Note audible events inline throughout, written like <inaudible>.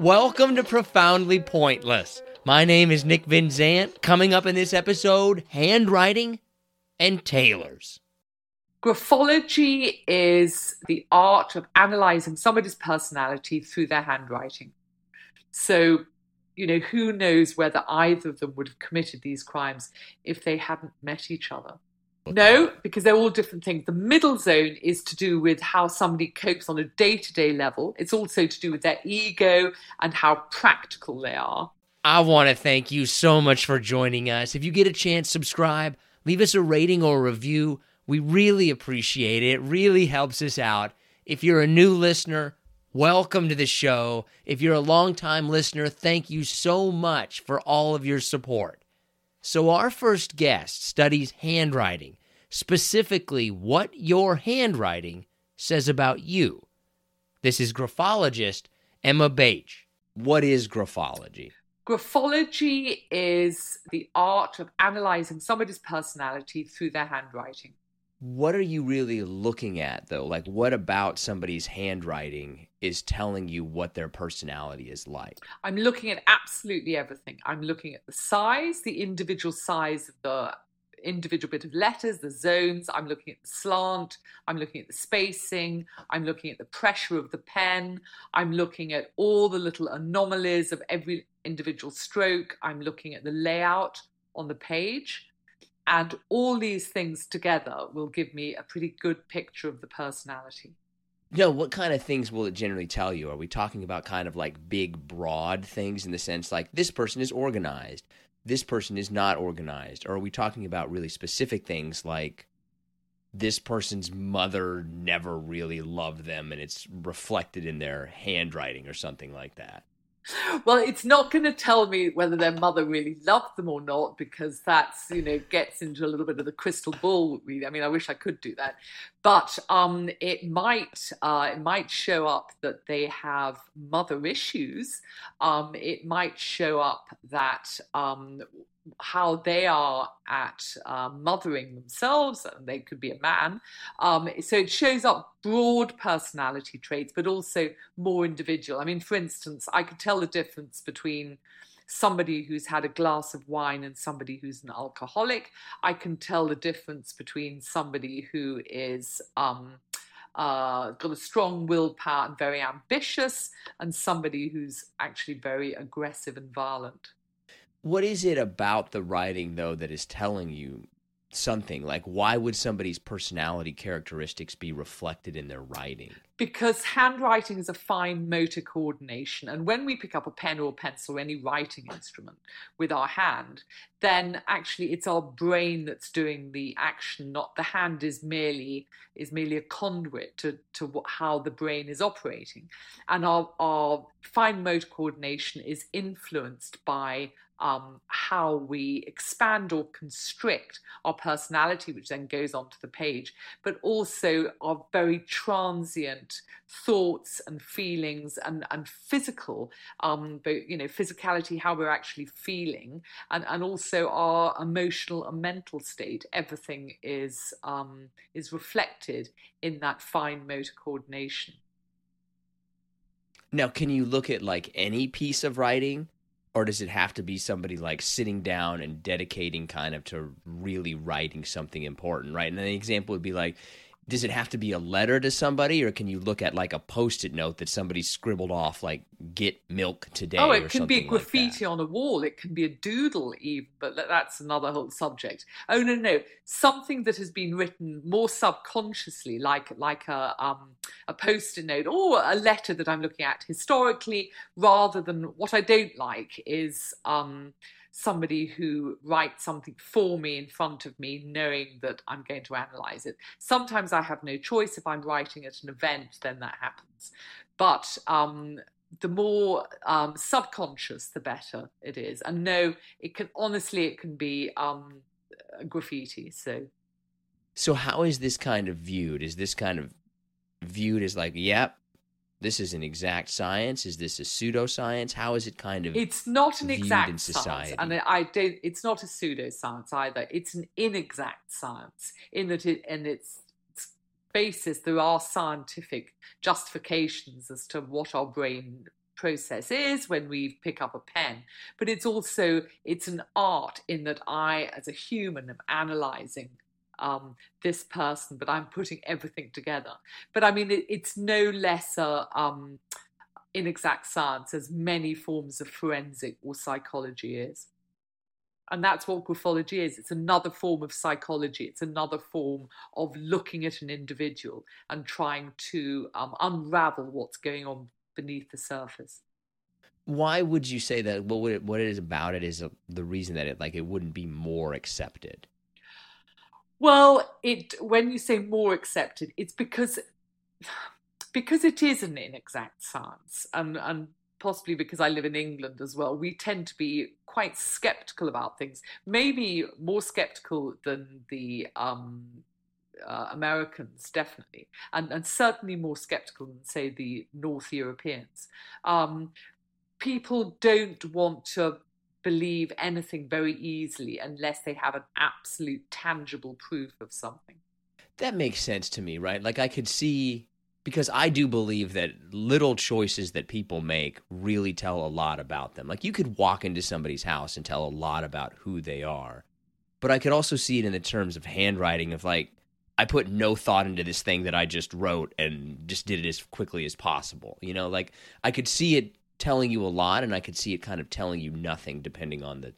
Welcome to Profoundly Pointless. My name is Nick Vinzant. Coming up in this episode, handwriting and Taylors. Graphology is the art of analyzing somebody's personality through their handwriting. So, you know, who knows whether either of them would have committed these crimes if they hadn't met each other? No, because they're all different things. The middle zone is to do with how somebody copes on a day to day level. It's also to do with their ego and how practical they are. I want to thank you so much for joining us. If you get a chance, subscribe, leave us a rating or a review. We really appreciate it. It really helps us out. If you're a new listener, welcome to the show. If you're a longtime listener, thank you so much for all of your support. So, our first guest studies handwriting, specifically what your handwriting says about you. This is graphologist Emma Bache. What is graphology? Graphology is the art of analyzing somebody's personality through their handwriting. What are you really looking at, though? Like, what about somebody's handwriting is telling you what their personality is like? I'm looking at absolutely everything. I'm looking at the size, the individual size of the individual bit of letters, the zones. I'm looking at the slant. I'm looking at the spacing. I'm looking at the pressure of the pen. I'm looking at all the little anomalies of every individual stroke. I'm looking at the layout on the page. And all these things together will give me a pretty good picture of the personality. No, what kind of things will it generally tell you? Are we talking about kind of like big, broad things in the sense like this person is organized, this person is not organized? Or are we talking about really specific things like this person's mother never really loved them and it's reflected in their handwriting or something like that? Well, it's not going to tell me whether their mother really loved them or not because that's you know gets into a little bit of the crystal ball. I mean, I wish I could do that, but um, it might uh, it might show up that they have mother issues. Um, it might show up that um, how they are at uh, mothering themselves, and they could be a man. Um, so it shows up broad personality traits, but also more individual. I mean, for instance, I could tell the difference between somebody who's had a glass of wine and somebody who's an alcoholic. I can tell the difference between somebody who is um, uh, got a strong willpower and very ambitious, and somebody who's actually very aggressive and violent. What is it about the writing though that is telling you something? Like why would somebody's personality characteristics be reflected in their writing? Because handwriting is a fine motor coordination. And when we pick up a pen or a pencil or any writing instrument with our hand, then actually it's our brain that's doing the action, not the hand is merely is merely a conduit to, to what, how the brain is operating. And our, our fine motor coordination is influenced by um, how we expand or constrict our personality, which then goes onto the page, but also our very transient thoughts and feelings and, and physical, um, but, you know, physicality, how we're actually feeling, and, and also our emotional and mental state. Everything is, um, is reflected in that fine motor coordination. Now, can you look at like any piece of writing or does it have to be somebody like sitting down and dedicating kind of to really writing something important right? And the example would be like does it have to be a letter to somebody or can you look at like a post-it note that somebody scribbled off like get milk today oh it can be graffiti like on a wall. It can be a doodle even but that's another whole subject. Oh no no. Something that has been written more subconsciously like like a um, a post-it note or a letter that i'm looking at historically rather than what i don't like is um, somebody who writes something for me in front of me, knowing that I'm going to analyze it. Sometimes I have no choice. If I'm writing at an event, then that happens. But um, the more um, subconscious, the better it is. And no, it can honestly, it can be um, graffiti. So, so how is this kind of viewed? Is this kind of viewed as like, yep, this is an exact science? Is this a pseudoscience? How is it kind of? It's not an exact science, and I don't. It's not a pseudoscience either. It's an inexact science in that it and its, its basis there are scientific justifications as to what our brain process is when we pick up a pen but it's also it's an art in that i as a human am analyzing um, this person, but I'm putting everything together. But I mean, it, it's no lesser um, inexact science as many forms of forensic or psychology is. And that's what graphology is. It's another form of psychology. It's another form of looking at an individual and trying to um, unravel what's going on beneath the surface. Why would you say that? What it, what it is about it is a, the reason that it like it wouldn't be more accepted. Well, it when you say more accepted, it's because because it is an inexact science, and and possibly because I live in England as well, we tend to be quite skeptical about things. Maybe more skeptical than the um, uh, Americans, definitely, and and certainly more skeptical than say the North Europeans. Um, people don't want to believe anything very easily unless they have an absolute tangible proof of something. That makes sense to me, right? Like I could see because I do believe that little choices that people make really tell a lot about them. Like you could walk into somebody's house and tell a lot about who they are. But I could also see it in the terms of handwriting of like I put no thought into this thing that I just wrote and just did it as quickly as possible. You know, like I could see it telling you a lot, and I could see it kind of telling you nothing depending on the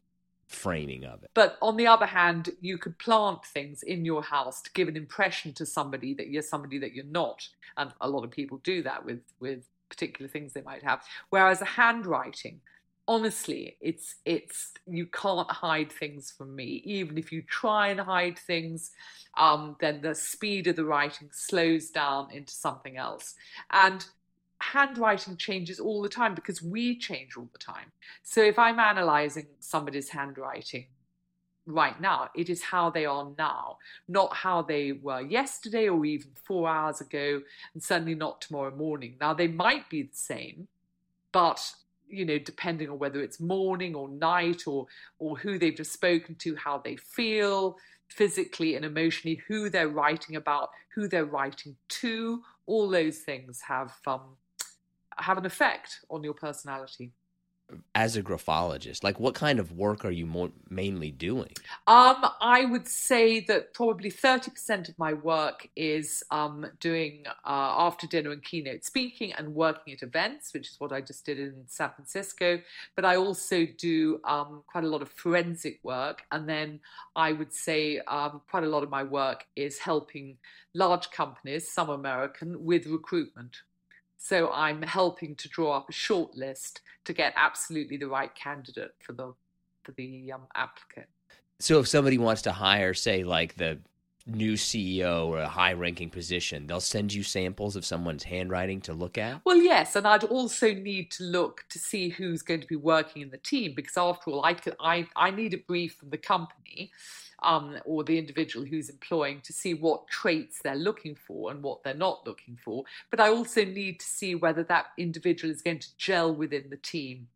framing of it. But on the other hand, you could plant things in your house to give an impression to somebody that you're somebody that you're not, and a lot of people do that with with particular things they might have. Whereas a handwriting, honestly, it's it's you can't hide things from me. Even if you try and hide things, um, then the speed of the writing slows down into something else, and handwriting changes all the time because we change all the time. So if I'm analyzing somebody's handwriting right now, it is how they are now, not how they were yesterday or even four hours ago, and certainly not tomorrow morning. Now, they might be the same, but you know, depending on whether it's morning or night or or who they've just spoken to, how they feel physically and emotionally, who they're writing about, who they're writing to, all those things have um, have an effect on your personality? As a graphologist like what kind of work are you more mainly doing? Um, i would say that probably 30% of my work is um, doing uh, after dinner and keynote speaking and working at events which is what i just did in san francisco. But i also do um, quite a lot of forensic work. And then i would say um, quite a lot of my work is helping large companies some american with recruitment so I'm helping to draw up a short list to get absolutely the right candidate for the for the um, applicant. So if somebody wants to hire, say, like the new CEO or a high ranking position, they'll send you samples of someone's handwriting to look at? Well, yes. And I'd also need to look to see who's going to be working in the team because, after all, I, could, I, I need a brief from the company um, or the individual who's employing to see what traits they're looking for and what they're not looking for. But I also need to see whether that individual is going to gel within the team.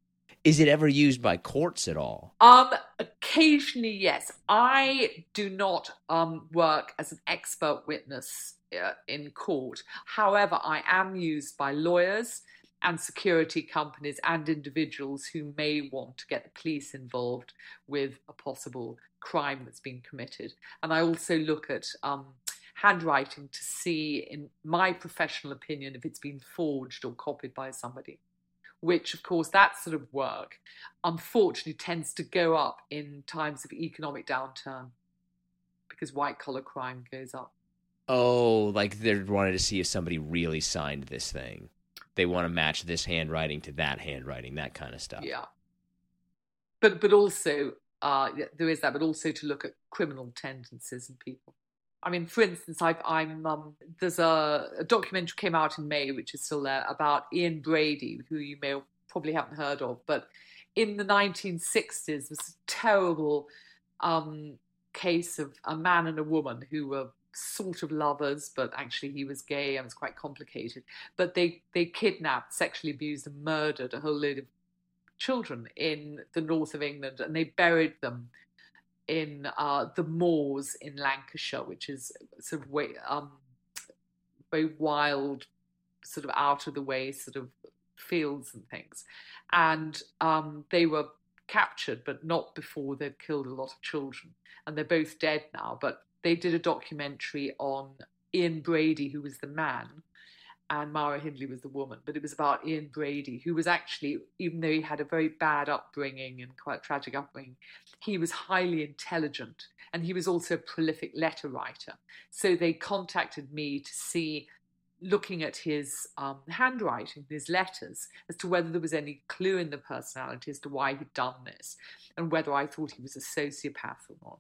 Is it ever used by courts at all? Um, occasionally, yes. I do not um, work as an expert witness uh, in court. However, I am used by lawyers and security companies and individuals who may want to get the police involved with a possible crime that's been committed. And I also look at um, handwriting to see, in my professional opinion, if it's been forged or copied by somebody. Which, of course, that sort of work unfortunately tends to go up in times of economic downturn because white collar crime goes up. Oh, like they wanted to see if somebody really signed this thing. They want to match this handwriting to that handwriting, that kind of stuff. Yeah. But but also uh, there is that, but also to look at criminal tendencies in people. I mean, for instance, i am um, there's a, a, documentary came out in May, which is still there, about Ian Brady, who you may probably haven't heard of, but in the 1960s, was a terrible um, case of a man and a woman who were sort of lovers, but actually he was gay and it was quite complicated. But they, they kidnapped, sexually abused, and murdered a whole load of children in the north of England and they buried them in uh, the moors in Lancashire, which is sort of way, um, very wild, sort of out of the way, sort of fields and things. And um, they were captured, but not before they'd killed a lot of children. And they're both dead now. But they did a documentary on Ian Brady, who was the man, and Myra Hindley was the woman. But it was about Ian Brady, who was actually, even though he had a very bad upbringing and quite tragic upbringing, he was highly intelligent and he was also a prolific letter writer. So they contacted me to see looking at his um, handwriting, his letters, as to whether there was any clue in the personality as to why he'd done this and whether I thought he was a sociopath or not.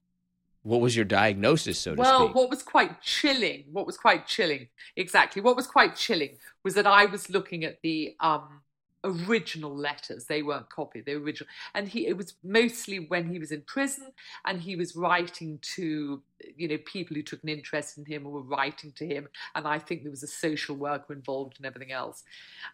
What was your diagnosis, so to well, speak? Well, what was quite chilling, what was quite chilling, exactly, what was quite chilling was that I was looking at the um, original letters. They weren't copied, they were original. And he it was mostly when he was in prison and he was writing to, you know, people who took an interest in him or were writing to him. And I think there was a social worker involved and everything else.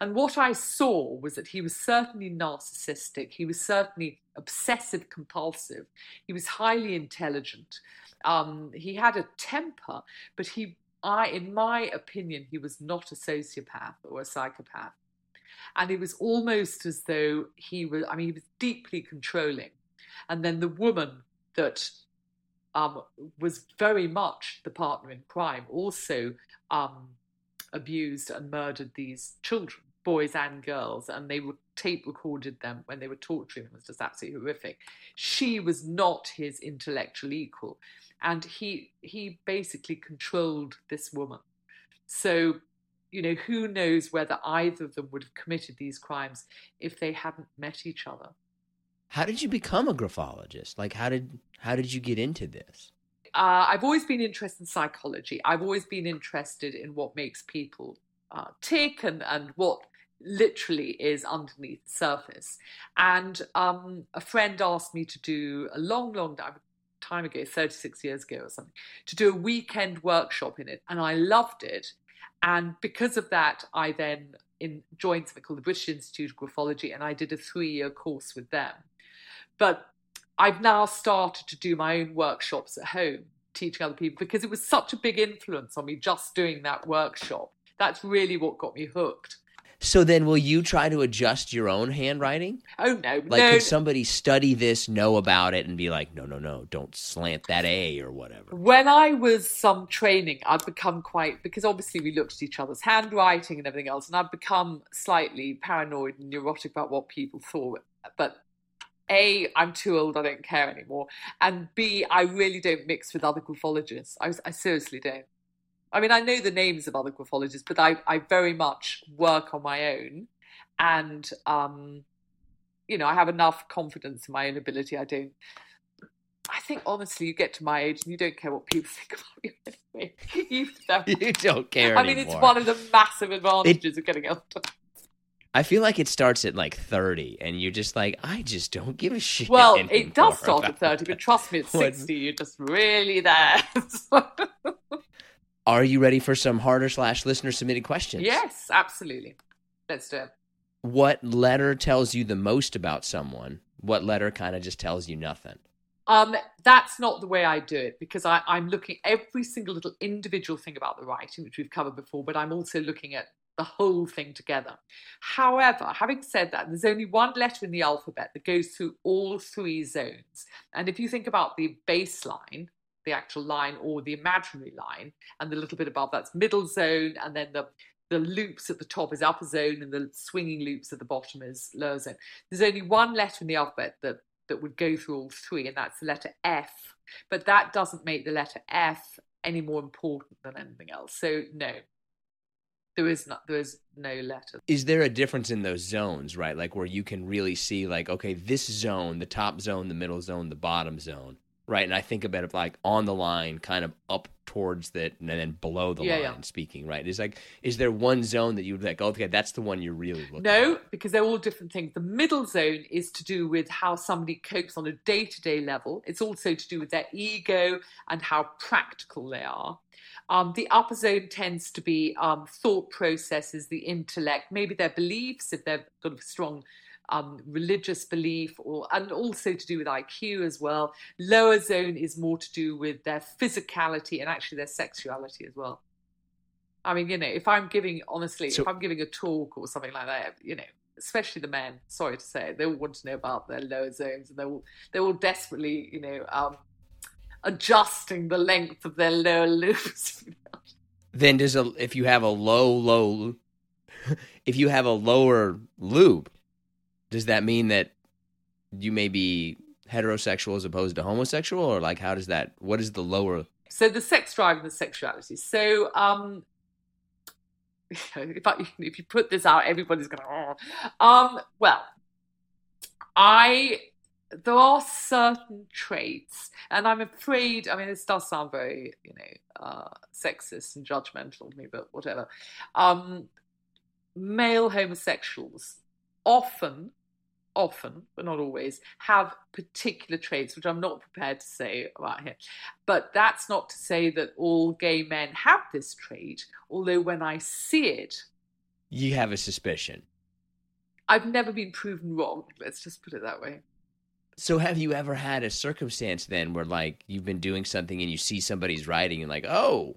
And what I saw was that he was certainly narcissistic, he was certainly obsessive compulsive, he was highly intelligent. Um, he had a temper, but he I, in my opinion, he was not a sociopath or a psychopath. And it was almost as though he was, I mean, he was deeply controlling. And then the woman that um, was very much the partner in crime also um, abused and murdered these children, boys and girls, and they were tape recorded them when they were torturing them. It was just absolutely horrific. She was not his intellectual equal, and he he basically controlled this woman. So you know, who knows whether either of them would have committed these crimes if they hadn't met each other. How did you become a graphologist? Like, how did how did you get into this? Uh, I've always been interested in psychology. I've always been interested in what makes people uh, tick and and what literally is underneath the surface. And um, a friend asked me to do a long, long time ago, 36 years ago or something, to do a weekend workshop in it. And I loved it. And because of that, I then in, joined something called the British Institute of Graphology, and I did a three-year course with them. But I've now started to do my own workshops at home, teaching other people because it was such a big influence on me just doing that workshop. That's really what got me hooked. So then, will you try to adjust your own handwriting? Oh no! Like, no. could somebody study this, know about it, and be like, no, no, no, don't slant that A or whatever? When I was some training, I'd become quite because obviously we looked at each other's handwriting and everything else, and I'd become slightly paranoid and neurotic about what people thought. But a, I'm too old, I don't care anymore. And B, I really don't mix with other graphologists. I, I seriously don't. I mean, I know the names of other graphologists, but I, I very much work on my own. And, um, you know, I have enough confidence in my own ability. I don't. I think honestly, you get to my age and you don't care what people <laughs> think about you anyway. <laughs> you, you don't care. I mean, it's one of the massive advantages it, of getting older. I feel like it starts at like 30 and you're just like, I just don't give a shit. Well, it does start at 30, but trust me, at <laughs> 60, you're just really there. Are you ready for some harder slash listener submitted questions? Yes, absolutely. Let's do it. What letter tells you the most about someone? What letter kind of just tells you nothing? Um, that's not the way I do it because I, I'm looking every single little individual thing about the writing, which we've covered before, but I'm also looking at the whole thing together. However, having said that, there's only one letter in the alphabet that goes through all three zones. And if you think about the baseline, the actual line or the imaginary line, and the little bit above that's middle zone, and then the the loops at the top is upper zone, and the swinging loops at the bottom is lower zone. There's only one letter in the alphabet that that would go through all three, and that's the letter F. But that doesn't make the letter F any more important than anything else. So no, there is not there is no letter is there a difference in those zones right like where you can really see like okay this zone the top zone the middle zone the bottom zone right? And i think about it like on the line kind of up towards that and then below the Yeah, line yeah. speaking right? Is like is there one zone that you would like Oh, okay that's the one you're really looking no at? because they're all different things. The middle zone is to do with how somebody copes on a day-to-day level. It's also to do with their ego and how practical they are. Um, the upper zone tends to be um, thought processes the intellect maybe their beliefs if they've got a strong um, religious belief or and also to do with IQ as well. Lower zone is more to do with their physicality and actually their sexuality as well. I mean, you know, if I'm giving honestly, So- if I'm giving a talk or something like that, you know, especially the men, sorry to say, they all want to know about their lower zones and they're all they're all desperately, you know, um, adjusting the length of their lower <laughs> loops. then does a if you have a low low <laughs> if you have a lower loop does that mean that you may be heterosexual as opposed to homosexual or like how does that what is the lower So the sex drive and the sexuality. So um, <laughs> if I, if you put this out, everybody's going to. Oh. Um, well, I there are certain traits, and I'm afraid. I mean, this does sound very you know uh, sexist and judgmental to me, but whatever. Um, male homosexuals often often, but not always, have particular traits, which I'm not prepared to say about here. But that's not to say that all gay men have this trait, although when I see it, you have a suspicion I've never been proven wrong. Let's just put it that way. so have you ever had a circumstance then where like you've been doing something and you see somebody's writing and like oh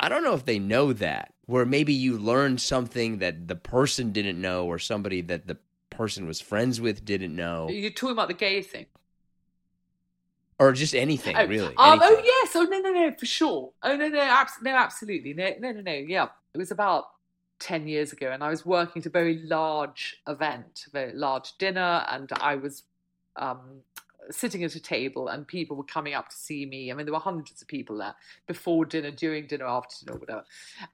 i don't know if they know that where maybe you learned something that the person didn't know or somebody that the person was friends with didn't know You're talking about the gay thing. or just anything Oh, really Um, oh yes. Oh no, no, no, for sure. Oh no, no, abs- no, absolutely. No, no, no, no. Yeah, it was about ten years ago, and I was working at a very large event, a very large dinner, and I was um, sitting at a table, and people were coming up to see me. I mean, there were hundreds of people there before dinner, during dinner, after dinner, whatever.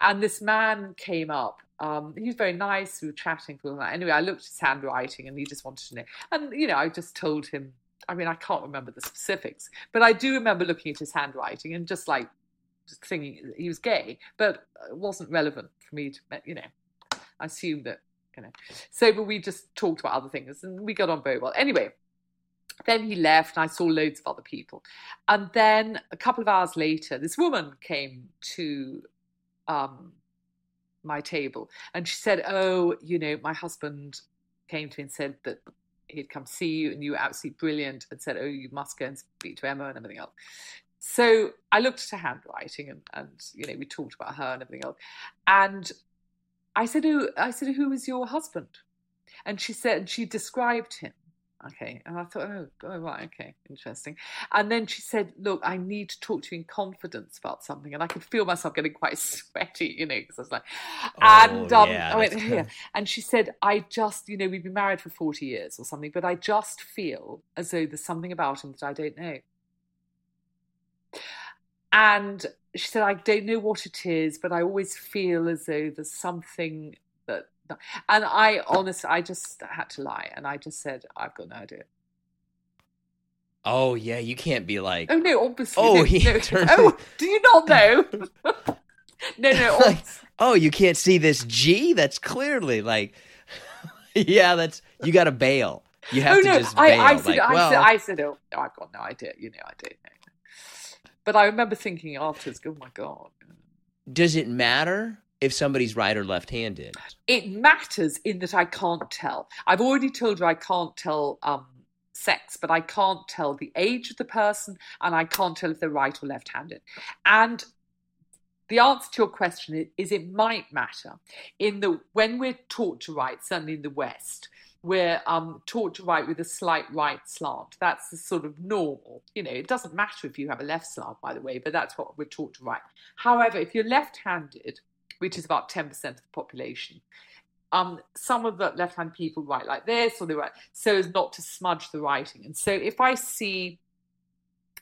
And this man came up. Um, he was very nice. We were chatting for while. Anyway, I looked at his handwriting, and he just wanted to know. And you know, I just told him. I mean, I can't remember the specifics, but I do remember looking at his handwriting and just like just thinking he was gay, but it wasn't relevant for me to, you know. I assumed that, you know. So, but we just talked about other things and we got on very well. Anyway, then he left and I saw loads of other people. And then a couple of hours later, this woman came to um, my table and she said, Oh, you know, my husband came to me and said that he'd come see you and you were absolutely brilliant and said, Oh, you must go and speak to Emma and everything else. So I looked at her handwriting and, and you know, we talked about her and everything else. And I said, Oh, I said, Who is your husband? And she said, and she described him. Okay. And I thought, oh, oh, right, okay, interesting. And then she said, Look, I need to talk to you in confidence about something. And I could feel myself getting quite <laughs> sweaty, you know, because I was like, and Oh, um, yeah, I went, here. And she said, I just, you know, we've been married for 40 years or something, but I just feel as though there's something about him that I don't know. And she said, I don't know what it is, but I always feel as though there's something. And I honestly, I just had to lie. And I just said, I've got no idea. oh yeah you can't be like Oh, no, obviously. Oh, no, he no. <laughs> turned- Oh, do you not <laughs> know? <laughs> no, no. like, oh, you can't see this G? That's clearly like, yeah, that's you got to bail. You have oh to no, just I, bail. I said, like, I well, said, I said, oh, no, I've got no idea. You know, I don't know. But I remember thinking afterwards, oh my god, does it matter if somebody's right or left-handed? it matters in that I can't tell. I've already told you I can't tell um, sex, but I can't tell the age of the person, and I can't tell if they're right or left-handed. And the answer to your question is, it might matter in the when we're taught to write, certainly in the West, we're um, taught to write with a slight right slant. That's the sort of normal. You know, it doesn't matter if you have a left slant, by the way, but that's what we're taught to write. However, if you're left-handed, which is about 10% of the population, um, some of the left-hand people write like this, or they write so as not to smudge the writing. And so, if I see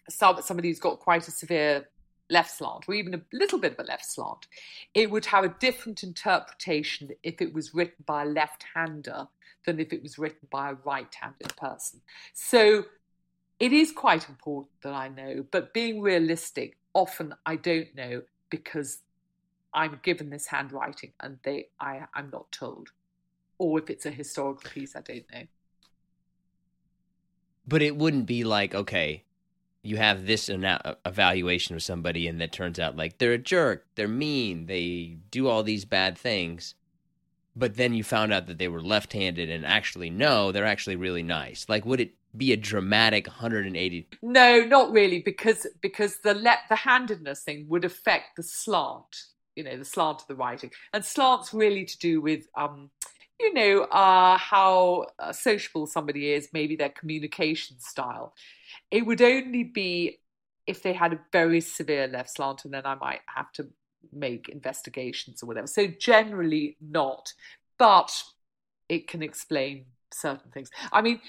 some, somebody who's got quite a severe left slant, or even a little bit of a left slant, it would have a different interpretation if it was written by a left-hander than if it was written by a right-handed person. So it is quite important that I know, but being realistic, often I don't know because I'm given this handwriting and they I I'm not told. Or if it's a historical piece, I don't know. But it wouldn't be like, okay, you have this uh, evaluation of somebody and that turns out like they're a jerk, they're mean, they do all these bad things. But then you found out that they were left-handed and actually no, they're actually really nice. Like would it be a dramatic 180 No, not really because because the le- the handedness thing would affect the slant you know the slant of the writing. And slants really to do with um you know uh how uh, sociable somebody is maybe their communication style. It would only be if they had a very severe left slant and then i might have to make investigations or whatever. So generally not but it can explain certain things. I mean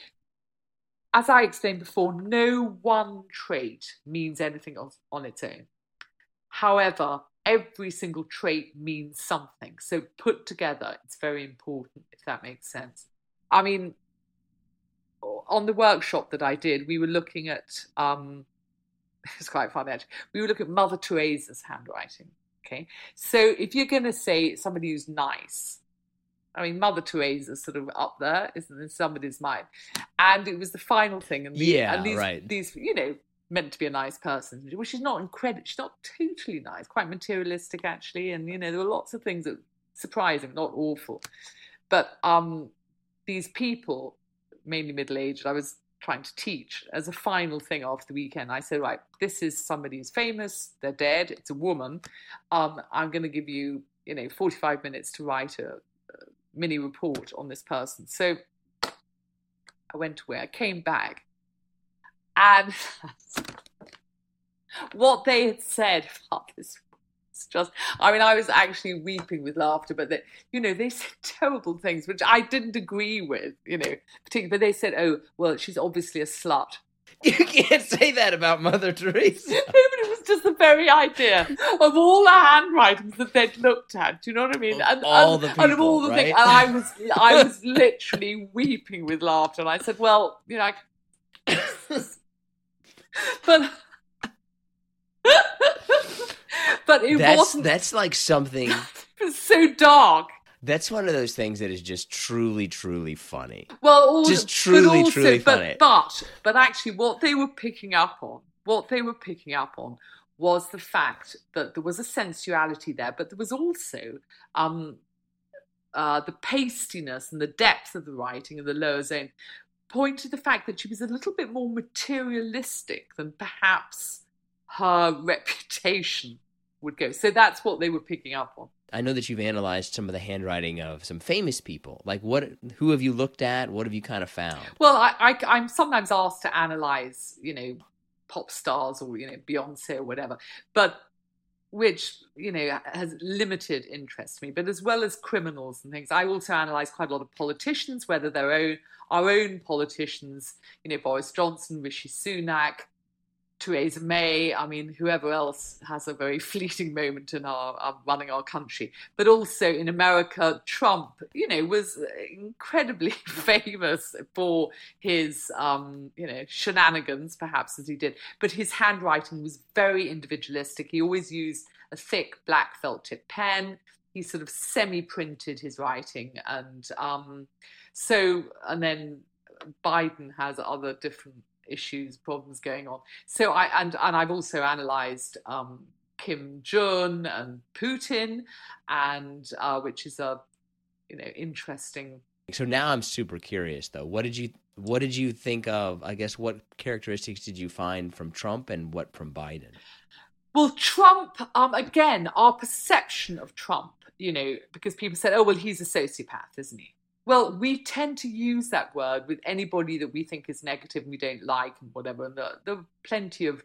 as i explained before no one trait means anything of, on its own. However every single trait means something. So put together, it's very important, if that makes sense. I mean, on the workshop that I did, we were looking at, um, <laughs> it's quite fun actually, we were looking at Mother Teresa's handwriting. Okay. So if you're going to say somebody who's nice, I mean, Mother Teresa's sort of up there, isn't in somebody's mind. And it was the final thing. And, the, yeah, and these, right. these, you know, meant to be a nice person, which she's not incredible. She's not totally nice, quite materialistic actually, and you know there were lots of things that surprising, not awful. But um, these people, mainly middle aged, I was trying to teach as a final thing after the weekend. I said, right, this is somebody who's famous. They're dead. It's a woman. Um, I'm going to give you, you know, 45 minutes to write a, a mini report on this person. So I went away. I came back and what they had said about this was just, I mean, I was actually weeping with laughter, but that, you know, they said <laughs> terrible things, which I didn't agree with, you know, particularly, but they said, oh, well, she's obviously a slut. <laughs> You can't say that about Mother Teresa. <laughs> no, but it was just the very idea of all the handwritings that they'd looked at. Do you know what I mean? And all and, the people, and of all the right? things, and I was, I was literally weeping with laughter. And I said, "Well, you know, I, <laughs> but <laughs> but it that's, wasn't. That's like something. <laughs> it's so dark. That's one of those things that is just truly, truly funny. Well, also, just truly, also, truly but, funny. But, but actually, what they were picking up on, what they were picking up on, was the fact that there was a sensuality there, but there was also um, uh, the pastiness and the depth of the writing in the lower zone point to the fact that she was a little bit more materialistic than perhaps her <laughs> reputation would go. So that's what they were picking up on. I know that you've analyzed some of the handwriting of some famous people. Like, what? Who have you looked at? What have you kind of found? Well, I, I, am sometimes asked to analyze, you know, pop stars or you know Beyonce or whatever, but which you know has limited interest to me. But as well as criminals and things, I also analyze quite a lot of politicians, whether their own our own politicians, you know, Boris Johnson, Rishi Sunak, Theresa May, I mean, whoever else has a very <laughs> fleeting moment in our, our, running our country. But also in America, Trump, you know, was incredibly <laughs> famous for his, um, you know, shenanigans, perhaps as he did. But his handwriting was very individualistic. He always used a thick black felt tip pen. He sort of semi-printed his writing, and um, so, and then Biden has other different issues, problems going on. So I and and I've also analysed um, Kim Jong and Putin, and uh, which is a you know interesting. So now I'm super curious though. What did you what did you think of? I guess what characteristics did you find from Trump and what from Biden? Well, Trump um, again, our perception of Trump, you know, because people said, "Oh, well, he's a sociopath, isn't he?" Well, we tend to use that word with anybody that we think is negative and we don't like and whatever. And there, there are plenty of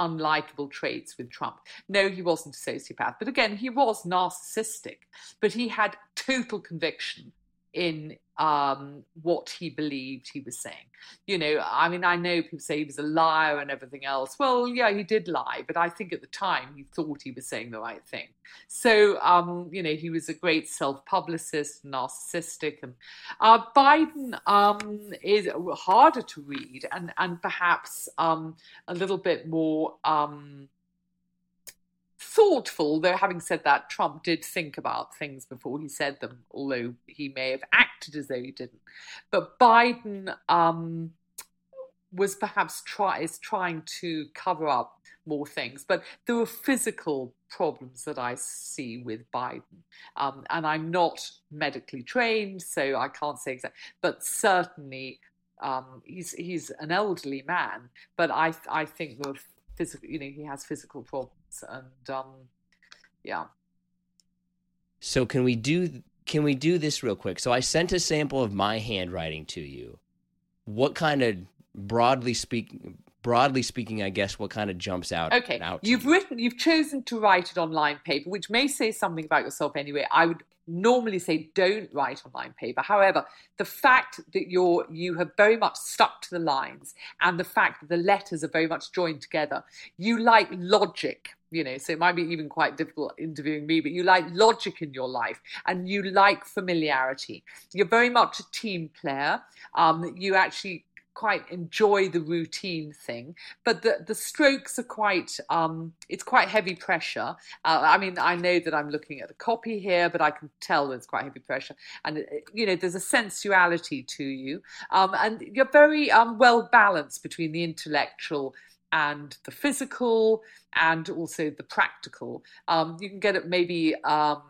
unlikable traits with Trump. No, he wasn't a sociopath. But again, he was narcissistic, but he had total conviction in um, what he believed he was saying. You know, I mean, I know people say he was a liar and everything else. Well, yeah, he did lie, but I think at the time he thought he was saying the right thing. So, um, you know, he was a great self-publicist, narcissistic, and uh, Biden um, is harder to read and and perhaps um, a little bit more um, thoughtful, though having said that, Trump did think about things before he said them, although he may have acted as though he didn't. But Biden um, was perhaps try, is trying to cover up more things. But there are physical problems that I see with Biden. Um, and I'm not medically trained, so I can't say exactly, but certainly um, he's he's an elderly man, but I I think there are physical, you know, he has physical problems, and um, yeah. So can we do can we do this real quick? So I sent a sample of my handwriting to you. What kind of broadly speaking broadly speaking, I guess what kind of jumps out. Okay, out you've you? written, you've chosen to write it on line paper, which may say something about yourself anyway. I would normally say don't write on line paper. However, the fact that you're you have very much stuck to the lines, and the fact that the letters are very much joined together, you like logic. You know, so it might be even quite difficult interviewing me, but you like logic in your life and you like familiarity. You're very much a team player. Um, you actually quite enjoy the routine thing, but the the strokes are quite um, it's quite heavy pressure. Uh, I mean, I know that I'm looking at the copy here, but I can tell it's quite heavy pressure, and uh, you know, there's a sensuality to you, um, and you're very um, well balanced between the intellectual and the physical and also the practical. Um, you can get it maybe um,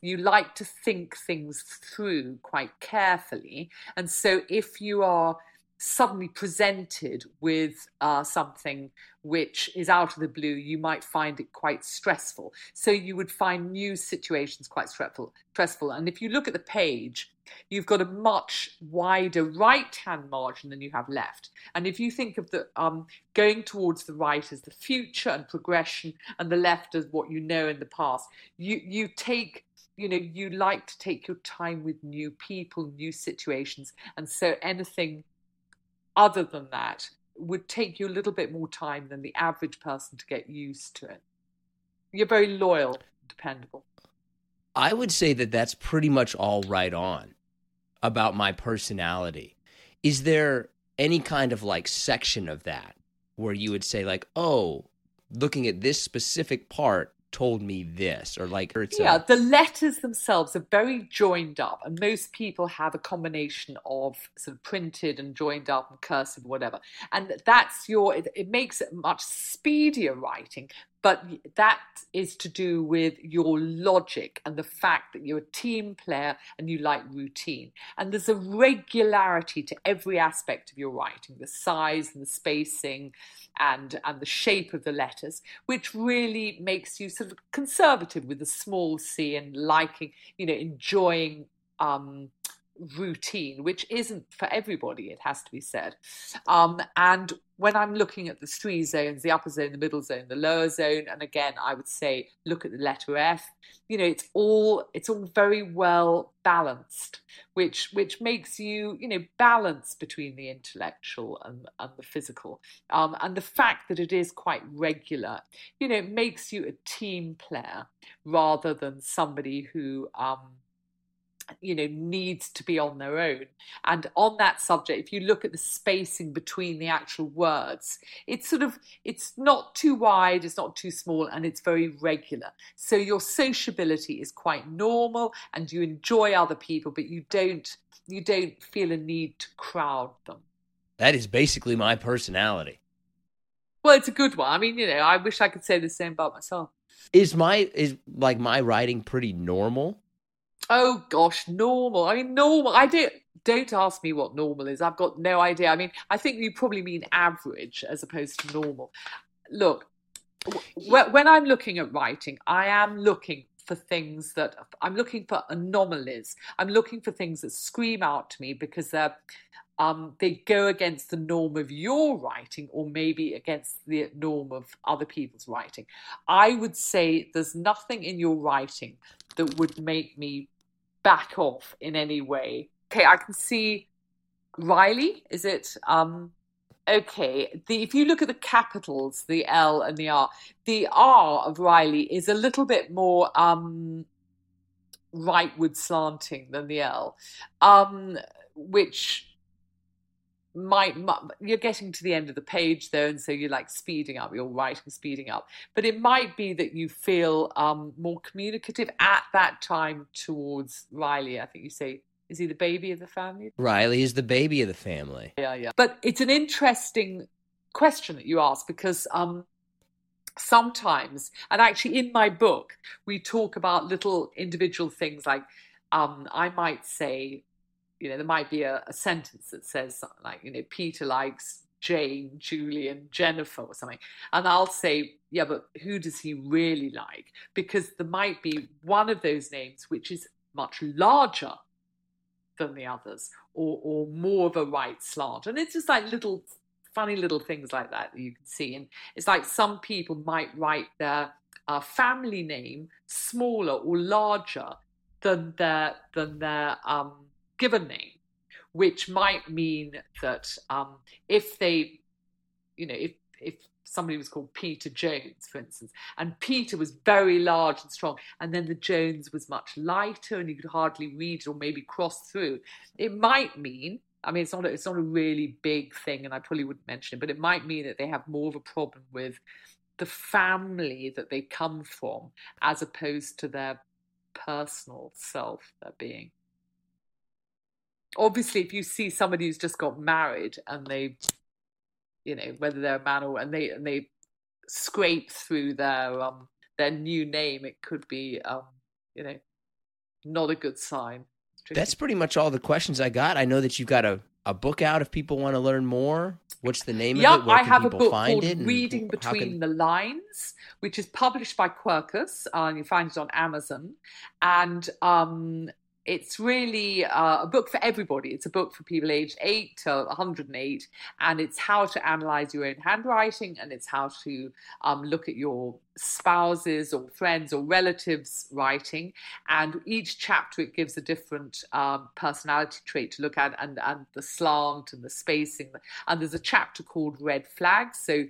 you like to think things through quite carefully. And so if you are suddenly presented with uh, something which is out of the blue, you might find it quite stressful. So you would find new situations quite stressful. Stressful, and if you look at the page, you've got a much wider right-hand margin than you have left. And if you think of the um, going towards the right as the future and progression, and the left as what you know in the past, you you take you know you like to take your time with new people new situations and so anything other than that would take you a little bit more time than the average person to get used to it. You're very loyal, dependable. I would say that that's pretty much all right on about my personality. Is there any kind of like section of that where you would say like, "Oh, looking at this specific part, told me this or like yeah a... the letters themselves are very joined up and most people have a combination of sort of printed and joined up and cursive whatever and that's your it, it makes it much speedier writing but that is to do with your logic and the fact that you're a team player and you like routine. And there's a regularity to every aspect of your writing the size and the spacing and, and the shape of the letters, which really makes you sort of conservative with the small c and liking, you know, enjoying. Um, routine, which isn't for everybody, it has to be said. Um, and when I'm looking at the three zones, the upper zone, the middle zone, the lower zone, and again, I would say look at the letter F. You know, it's all it's all very well balanced, which which makes you you know balance between the intellectual and and the physical, um, and the fact that it is quite regular, you know, makes you a team player rather than somebody who um, you know needs to be on their own. And on that subject if you look at the spacing between the actual words it's sort of it's not too wide it's not too small and it's very regular. So your sociability is quite normal and you enjoy other people but you don't you don't feel a need to crowd them. That is basically my personality. Well it's a good one. I mean you know i wish i could say the same about myself. Is my is like my writing pretty normal Oh gosh, normal. I mean, normal. I don't don't ask me what normal is. I've got no idea. I mean, I think you probably mean average as opposed to normal. Look, when I'm looking at writing, I am looking for things that I'm looking for anomalies. I'm looking for things that scream out to me because they're um, they go against the norm of your writing or maybe against the norm of other people's writing. I would say there's nothing in your writing that would make me back off in any way. Okay, I can see Riley. Is it? Um, okay. The, if you look at the capitals, the L and the R, the R of Riley is a little bit more um, rightward slanting than the L, um, which might, you're getting to the end of the page though and so you're like speeding up you're writing speeding up. But it might be that you feel um, more communicative at that time towards riley i think you say. Is he the baby of the family? Riley is the baby of the family. Yeah yeah. But it's an interesting question that you ask because um, sometimes and actually in my book we talk about little individual things like um, i might say you know, there might be a, a sentence that says something like, you know, Peter likes Jane, Julian, Jennifer, or something. And I'll say, yeah, but who does he really like? Because there might be one of those names which is much larger than the others, or, or more of a right slant. And it's just like little funny little things like that that you can see. And it's like some people might write their uh, family name smaller or larger than their than their um, given name, which might mean that um, if they, you know, if if somebody was called Peter Jones, for instance, and Peter was very large and strong, and then the Jones was much lighter and you could hardly read or maybe cross through, it might mean. I mean, it's not a, it's not a really big thing, and I probably wouldn't mention it, but it might mean that they have more of a problem with the family that they come from as opposed to their personal self, their being obviously if you see somebody who's just got married and they you know whether they're a man or and they and they scrape through their um their new name it could be um you know not a good sign. That's pretty much all the questions i got. I know that you've got a, a book out if people want to learn more. What's the name yep, of it? Where i have a book called reading between can... the lines which is published by quercus uh, and you find it on amazon. And um it's really uh, a book for everybody. It's a book for people aged 8 to 108, and it's how to analyze your own handwriting and it's how to um, look at your spouses or friends or relatives' writing. And each chapter, it gives a different um, personality trait to look at and, and the slant and the spacing. And there's a chapter called Red Flags, so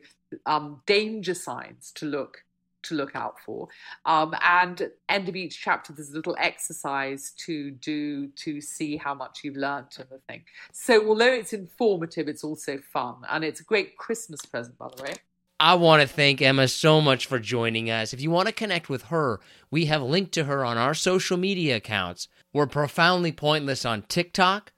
um, danger signs to look to look out for. Um, and end of each chapter, there's a little exercise to do to see how much you've learned and the thing. So although it's informative, it's also fun, and it's a great Christmas present, by the way. I want to thank Emma so much for joining us. If you want to connect with her, we have linked to her on our social media accounts. We're profoundly pointless on TikTok,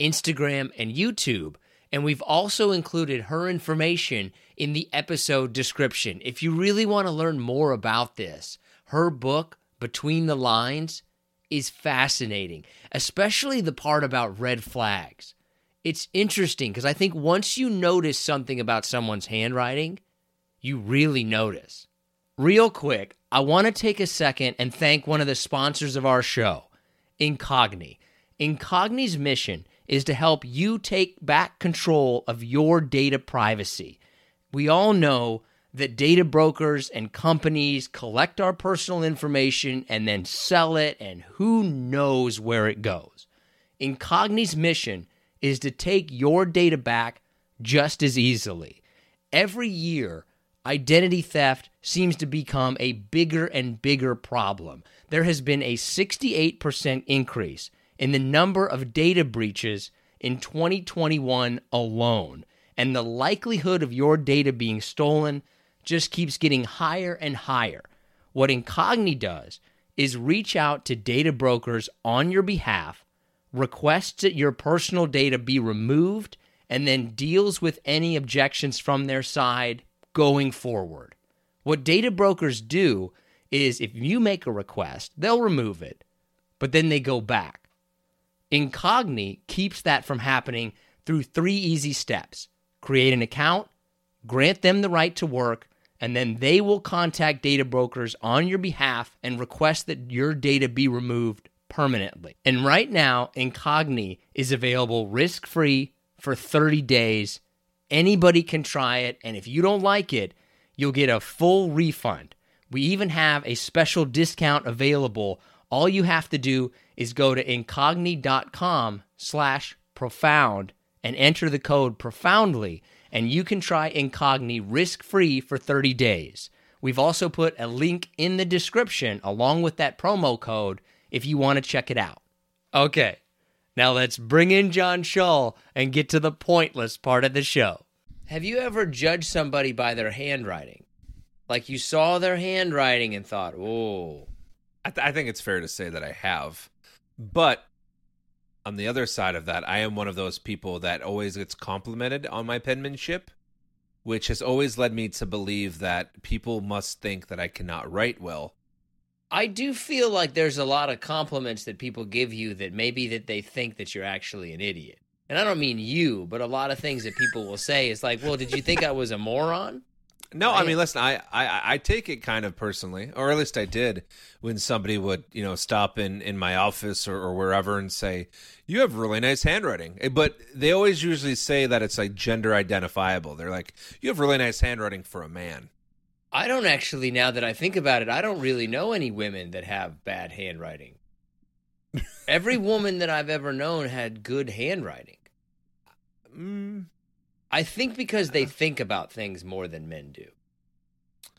Instagram, and YouTube. And we've also included her information in the episode description. If you really want to learn more about this, her book, Between the Lines, is fascinating, especially the part about red flags. It's interesting because I think once you notice something about someone's handwriting, you really notice. Real quick, I want to take a second and thank one of the sponsors of our show, Incogni. Incogni's mission is to help you take back control of your data privacy. We all know that data brokers and companies collect our personal information and then sell it, and who knows where it goes. Incogni's mission is to take your data back just as easily. Every year, identity theft seems to become a bigger and bigger problem. There has been a 68% increase in the number of data breaches in 2021 alone. And the likelihood of your data being stolen just keeps getting higher and higher. What Incogni does is reach out to data brokers on your behalf, requests that your personal data be removed, and then deals with any objections from their side going forward. What data brokers do is if you make a request, they'll remove it, but then they go back. Incogni keeps that from happening through three easy steps create an account, grant them the right to work, and then they will contact data brokers on your behalf and request that your data be removed permanently. And right now, Incogni is available risk free for 30 days. Anybody can try it, and if you don't like it, you'll get a full refund. We even have a special discount available. All you have to do is go to incogni.com slash profound and enter the code profoundly, and you can try Incogni risk-free for 30 days. We've also put a link in the description along with that promo code if you want to check it out. Okay, now let's bring in John Shull and get to the pointless part of the show. Have you ever judged somebody by their handwriting? Like you saw their handwriting and thought, oh. I, th- I think it's fair to say that I have. But on the other side of that, I am one of those people that always gets complimented on my penmanship, which has always led me to believe that people must think that I cannot write well. I do feel like there's a lot of compliments that people give you that maybe that they think that you're actually an idiot. And I don't mean you, but a lot of things that people will say is like, "Well, did you think I was a moron?" No, I mean, listen, I, I I take it kind of personally, or at least I did when somebody would, you know, stop in in my office or, or wherever and say, "You have really nice handwriting," Eh, but they always usually say that it's like gender identifiable. They're like, "You have really nice handwriting for a man." I don't actually, now that I think about it, I don't really know any women that have bad handwriting. <laughs> Every woman that I've ever known had good handwriting. Mm, I think because they think about things more than men do.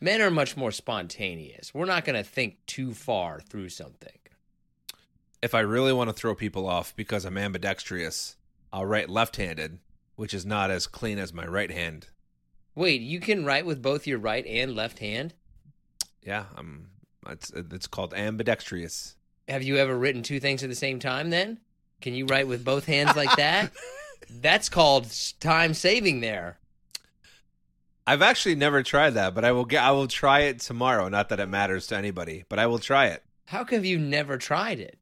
Men are much more spontaneous. We're not going to think too far through something. if I really want to throw people off because I'm ambidextrous, I'll write left-handed, which is not as clean as my right hand. Wait, you can write with both your right and left hand? Yeah, I'm. It's it's called ambidextrous. Have you ever written two things at the same time then? Can you write with both hands like that? <laughs> That's called time saving there. I've actually never tried that, but I will get. I will try it tomorrow. Not that it matters to anybody, but I will try it. How come you never tried it?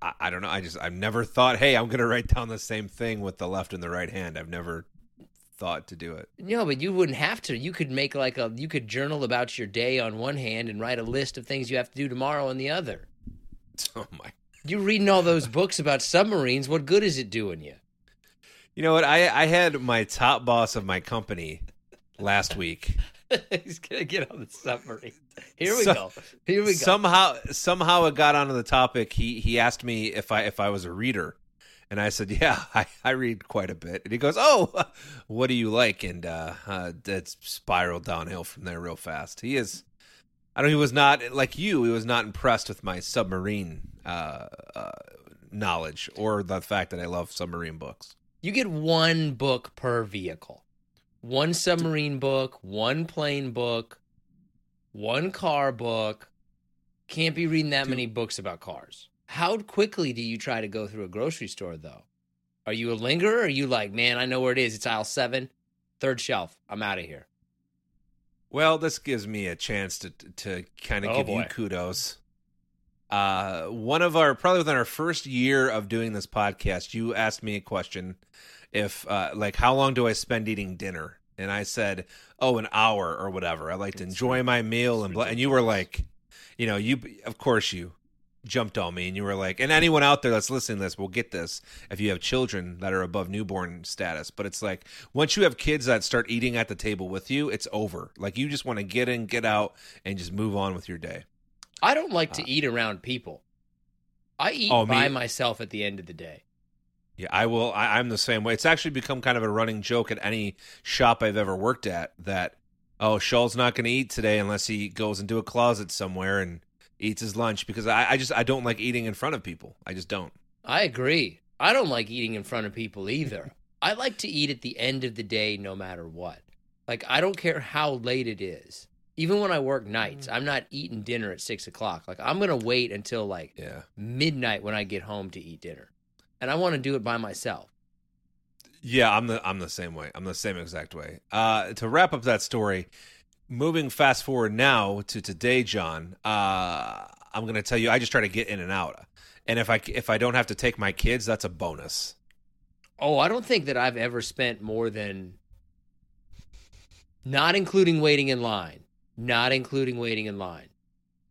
I, I don't know. I just I've never thought, hey, I'm gonna write down the same thing with the left and the right hand. I've never thought to do it. No, but you wouldn't have to. You could make like a you could journal about your day on one hand and write a list of things you have to do tomorrow on the other. <laughs> Oh my. You reading all those <laughs> books about submarines, what good is it doing you? You know what? I I had my top boss of my company last week. <laughs> He's gonna get on the submarine. Here we So- go. Here we go. Somehow somehow it got onto the topic. He he asked me if I if I was a reader. And I said, "Yeah, <laughs> I, I read quite a bit." And he goes, "Oh, what do you like?" And uh, uh, that spiraled downhill from there real fast. He is, I don't. He was not like you. He was not impressed with my submarine uh, uh, knowledge or the fact that I love submarine books. You get one book per vehicle. One submarine book, one plane book, one car book. Can't be reading that many books about cars. How quickly do you try to go through a grocery store though? Are you a lingerer or are you like, man, I know where it is. It's aisle seven, third shelf. I'm out of here. Well, this gives me a chance to to kind of Oh, give you kudos. Uh, one of our probably within our first year of doing this podcast, you asked me a question, if uh, like how long do I spend eating dinner? And I said, oh, an hour or whatever. I like to enjoy my meal, and blah, and you were like, you know, you of course you jumped on me, and you were like, and anyone out there that's listening to this will get this if you have children that are above newborn status. But it's like once you have kids that start eating at the table with you, it's over. Like you just want to get in, get out, and just move on with your day. I don't like to eat around people. I eat Uh, Oh, me- by myself at the end of the day. Yeah, I will. I, I'm the same way. It's actually become kind of a running joke at any shop I've ever worked at that, oh, Shull's not going to eat today unless he goes into a closet somewhere and eats his lunch because I, I just I don't like eating in front of people. I just don't. I agree. I don't like eating in front of people either. <laughs> I like to eat at the end of the day no matter what. Like, I don't care how late it is. Even when I work nights, I'm not eating dinner at six o'clock. Like, I'm going to wait until like Yeah. midnight when I get home to eat dinner. And I want to do it by myself. Yeah, I'm the I'm the same way. I'm the same exact way. Uh, to wrap up that story, moving fast forward now to today, John. Uh, I'm going to tell you, I just try to get in and out, and if I if I don't have to take my kids, that's a bonus. Oh, I don't think that I've ever spent more than not including waiting in line, not including waiting in line.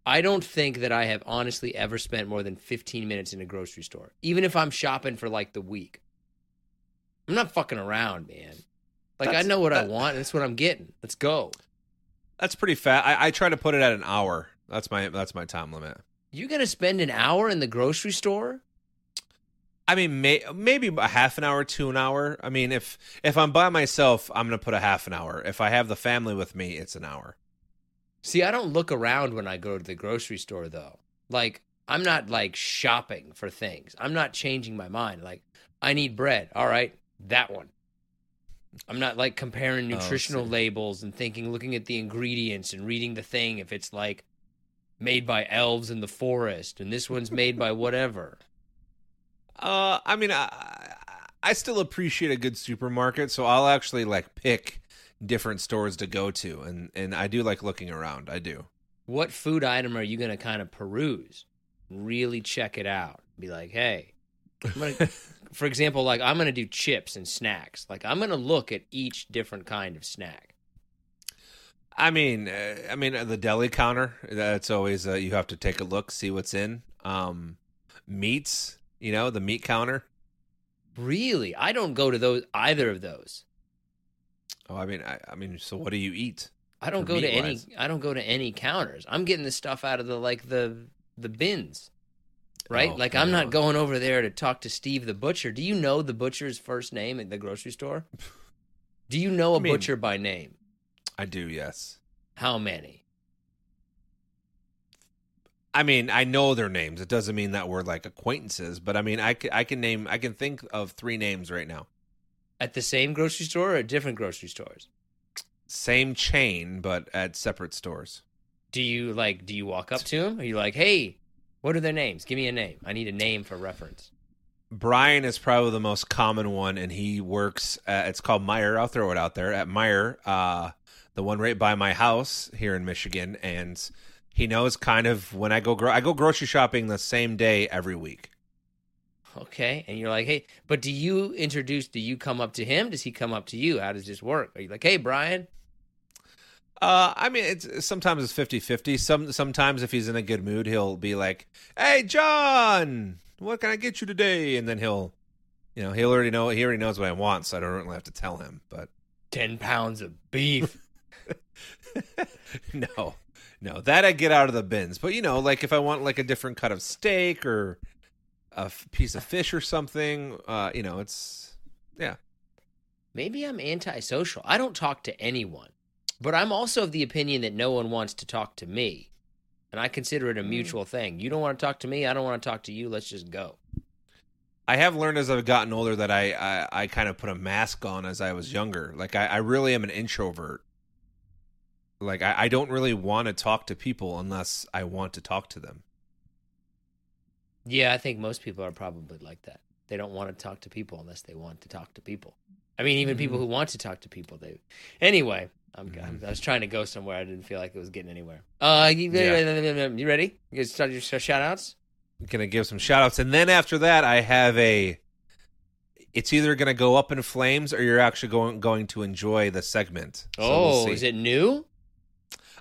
I don't think that I have honestly ever spent more than 15 minutes in a grocery store, even if I'm shopping for like the week. I'm not fucking around, man. Like I know what I that- want. That's what I'm getting. Let's go. That's pretty fast. I, I try to put it at an hour. That's my that's my time limit. You're gonna spend an hour in the grocery store? I mean, may, maybe a half an hour to an hour. I mean, if if I'm by myself, I'm gonna put a half an hour. If I have the family with me, it's an hour. See, I don't look around when I go to the grocery store though. Like I'm not like shopping for things. I'm not changing my mind. Like I need bread. All right, that one. I'm not like comparing Oh, nutritional see. labels and thinking looking at the ingredients and reading the thing if it's like made by elves in the forest and this one's made by whatever. Uh, I mean, I I still appreciate a good supermarket, so I'll actually like pick different stores to go to, and and I do like looking around. I do. What food item are you going to kind of peruse? Really check it out. Be like, "Hey, I'm gonna, for example, like I'm going to do chips and snacks. Like I'm going to look at each different kind of snack. I mean, uh, I mean uh, the deli counter. That's always uh, you have to take a look, see what's in. Um, meats. You know, the meat counter. Really? I don't go to those either of those. Oh, I mean, I, I mean, so what do you eat? I don't go to any. I don't go to any counters. I'm getting the stuff out of the like the the bins. Right? Oh, like I'm not going over there to talk to Steve the butcher. Do you know the butcher's first name at the grocery store? Do you know a I mean- butcher by name? I do, yes. How many? I mean, I know their names. It doesn't mean that we're like acquaintances, but I mean, I can, I can name, I can think of three names right now. At the same grocery store or at different grocery stores? Same chain, but at separate stores. Do you like do you walk up to them? Are you like, "Hey, what are their names? Give me a name. I need a name for reference." Brian is probably the most common one, and he works. At, it's called Meijer. I'll throw it out there at Meijer, uh, the one right by my house here in Michigan, and he knows kind of when I go. Gro- I go grocery shopping the same day every week. Okay. And you're like, "Hey, but do you introduce do you come up to him? Does he come up to you? How does this work? Are you like, "Hey, Brian?" Uh, I mean, it's sometimes it's 50-50. Some sometimes if he's in a good mood, he'll be like, "Hey, John, what can I get you today?" And then he'll, you know, he'll already know. He already knows what I want, so I don't really have to tell him. But 10 pounds of beef. <laughs> <laughs> no, no, that I get out of the bins. But you know, like if I want like a different cut of steak or a f- piece of fish or something, uh, you know, it's yeah. Maybe I'm antisocial. I don't talk to anyone. But I'm also of the opinion that no one wants to talk to me. And I consider it a mm. mutual thing. You don't want to talk to me, I don't want to talk to you. Let's just go. I have learned as I've gotten older that I I, I kind of put a mask on as I was younger. Like I, I really am an introvert. Like I, I don't really want to talk to people unless I want to talk to them. Yeah, I think most people are probably like that. They don't want to talk to people unless they want to talk to people. I mean, even people mm. who want to talk to people, they. Anyway, I'm, I was trying to go somewhere. I didn't feel like it was getting anywhere. Uh, you, Yeah. you ready? You guys start your shout outs? gonna give some shout outs and then after that I have a it's either gonna go up in flames or you're actually going going to enjoy the segment. So we'll oh, is it new?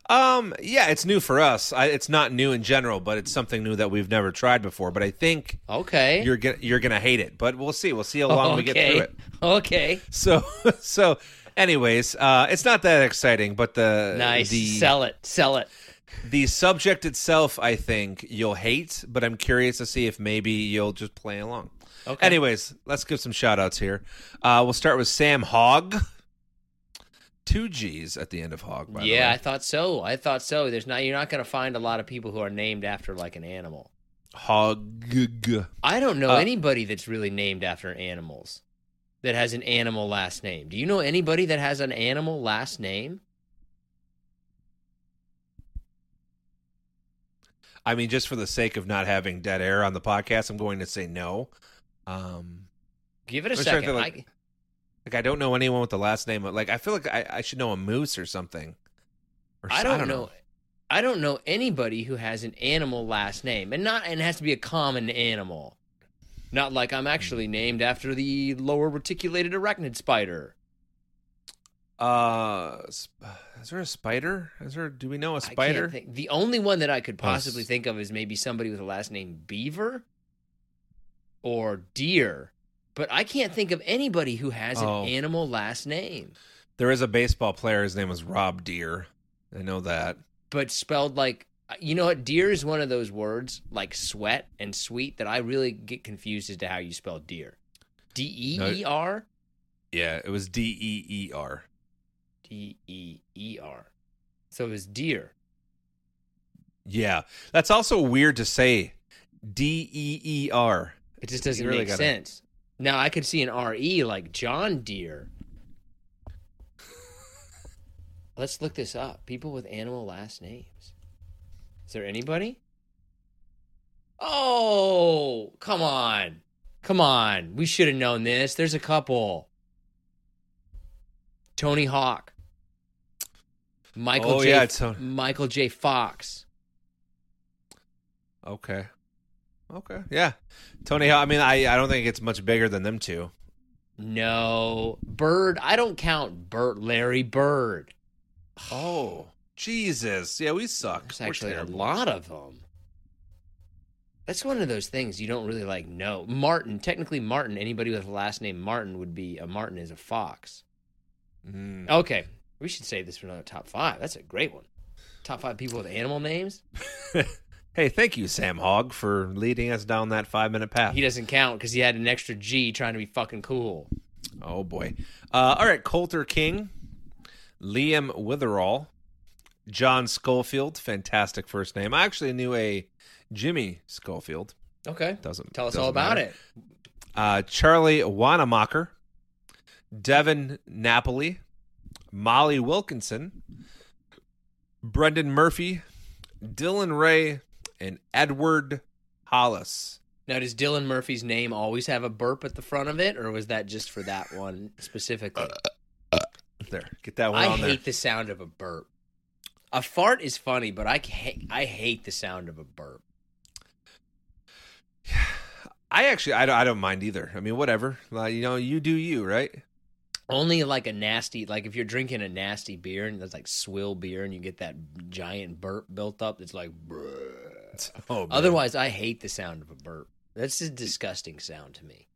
Um, yeah, it's new for us. I, it's not new in general, but it's something new that we've never tried before. But I think Okay. you're gonna you're gonna hate it. But we'll see. We'll see how long we get through it. <laughs> Okay. So <laughs> so, anyways, uh, it's not that exciting, but the Nice. the Sell it. Sell it. the subject itself, I think you'll hate. But I'm curious to see if maybe you'll just play along. Okay. Anyways, let's give some shout outs here. Uh, we'll start with Sam Hogg. Two G's at the end of Hogg, by yeah, I thought so. I thought so. There's not. You're not going to find a lot of people who are named after like an animal. Hogg. I don't know Uh, anybody that's really named after animals that has an animal last name. Do you know anybody that has an animal last name? I mean, just for the sake of not having dead air on the podcast, I'm going to say no. Um, Give it a I'm trying to second. I, like I don't know anyone with the last name. Like I feel like I, I should know a moose or something. Or I s- don't, know. I don't know anybody who has an animal last name, and not and it has to be a common animal. Not like I'm actually named after the lower reticulated arachnid spider. Uh, is there a spider? Is there? Do we know a I can't spider? think- The only one that I could possibly think of is maybe somebody with a last name Beaver or Deer, but I can't think of anybody who has Oh. an animal last name, There is a baseball player. His name was Rob Deer. I know that. but spelled like you know what? Deer is one of those words like sweat and sweet that I really get confused as to how you spell deer. D E E R Yeah, it was D E E R. D E E R. So it was deer. Yeah, that's also weird to say. D E E R. It just doesn't really make gotta- sense. Now I could see an R E like John Deere. <laughs> Let's look this up. People with animal last names. Is there anybody? Oh, come on. Come on. We should have known this. There's a couple. Tony Hawk. Michael Oh, J. yeah, Ton- Michael J. Fox. Okay. Okay. Yeah. Tony. Hawk- I mean, I I don't think it's much bigger than them two. No. Bird. I don't count Bert Larry Bird. Oh, Jesus. Yeah, we suck. There's We're actually a lot of them. That's one of those things you don't really like know. Martin, technically Martin, anybody with a last name Martin would be a Martin is a fox. Mm. Okay, we should save this for another top five. That's a great one. Top five people with animal names. <laughs> hey, thank you, Sam Hogg, for leading us down that five minute path. He doesn't count because he had an extra G trying to be fucking cool. Oh boy. Uh, all right, Coulter King, Liam Witherall, John Schofield, fantastic first name. I actually knew a Jimmy Schofield. Okay, Doesn't tell us doesn't all about matter. it. Uh, Charlie Wanamaker, Devin Napoli, Molly Wilkinson, Brendan Murphy, Dylan Ray, and Edward Hollis. Now, does Dylan Murphy's name always have a burp at the front of it, or was that just for that one specifically? Uh, uh, uh, there, get that one I on hate there. the sound of a burp. A fart is funny, but I ca- I hate the sound of a burp. <sighs> I actually, I don't, I don't mind either. I mean, whatever. Like, you know, you do you, right? Only like a nasty, like if you're drinking a nasty beer and that's like swill beer and you get that giant burp built up, it's like. Bruh. <laughs> Oh, man. Otherwise, I hate the sound of a burp. That's a disgusting sound to me.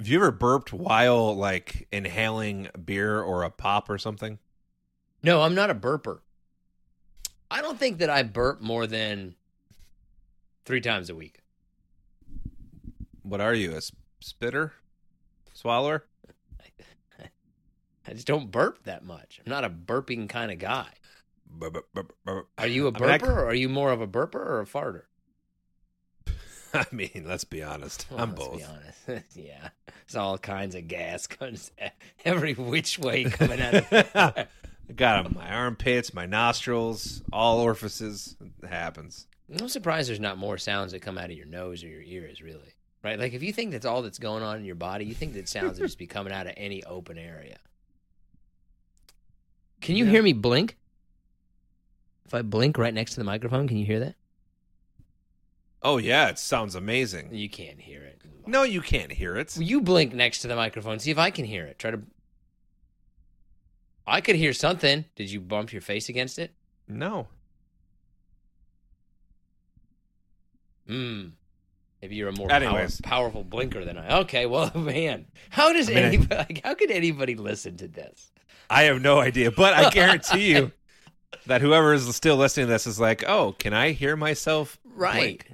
have you ever burped while like inhaling beer or a pop or something? No, I'm not a burper. I don't think that I burp more than three times a week. What are you, a spitter, swallower? I just don't burp that much. I'm not a burping kind of guy. Burp, burp, burp. Are you a I mean, I burper, or are you more of a burper or a farter? <laughs> I mean, let's be honest. Well, I'm let's both. Be honest. <laughs> yeah, it's all kinds of gas comes <laughs> every which way coming out. of I got 'em, my armpits, my nostrils, all orifices. It happens. I'm surprised there's not more sounds that come out of your nose or your ears, really. Right? Like if you think that's all that's going on in your body, you think that sounds would just be coming out of any open area. Can you Yeah. hear me blink? If I blink right next to the microphone, can you hear that? Oh yeah, it sounds amazing. You can't hear it. No, you can't hear it. You blink next to the microphone. See if I can hear it. Try to. I could hear something. Did you bump your face against it? No. Hmm. Maybe you're a more power, powerful blinker than I. Okay, well, <laughs> man, how does I mean, I- anybody? <laughs> like, how could anybody listen to this? I have no idea, but I guarantee you <laughs> that whoever is still listening to this is like, "Oh, can I hear myself?" Right. blink?"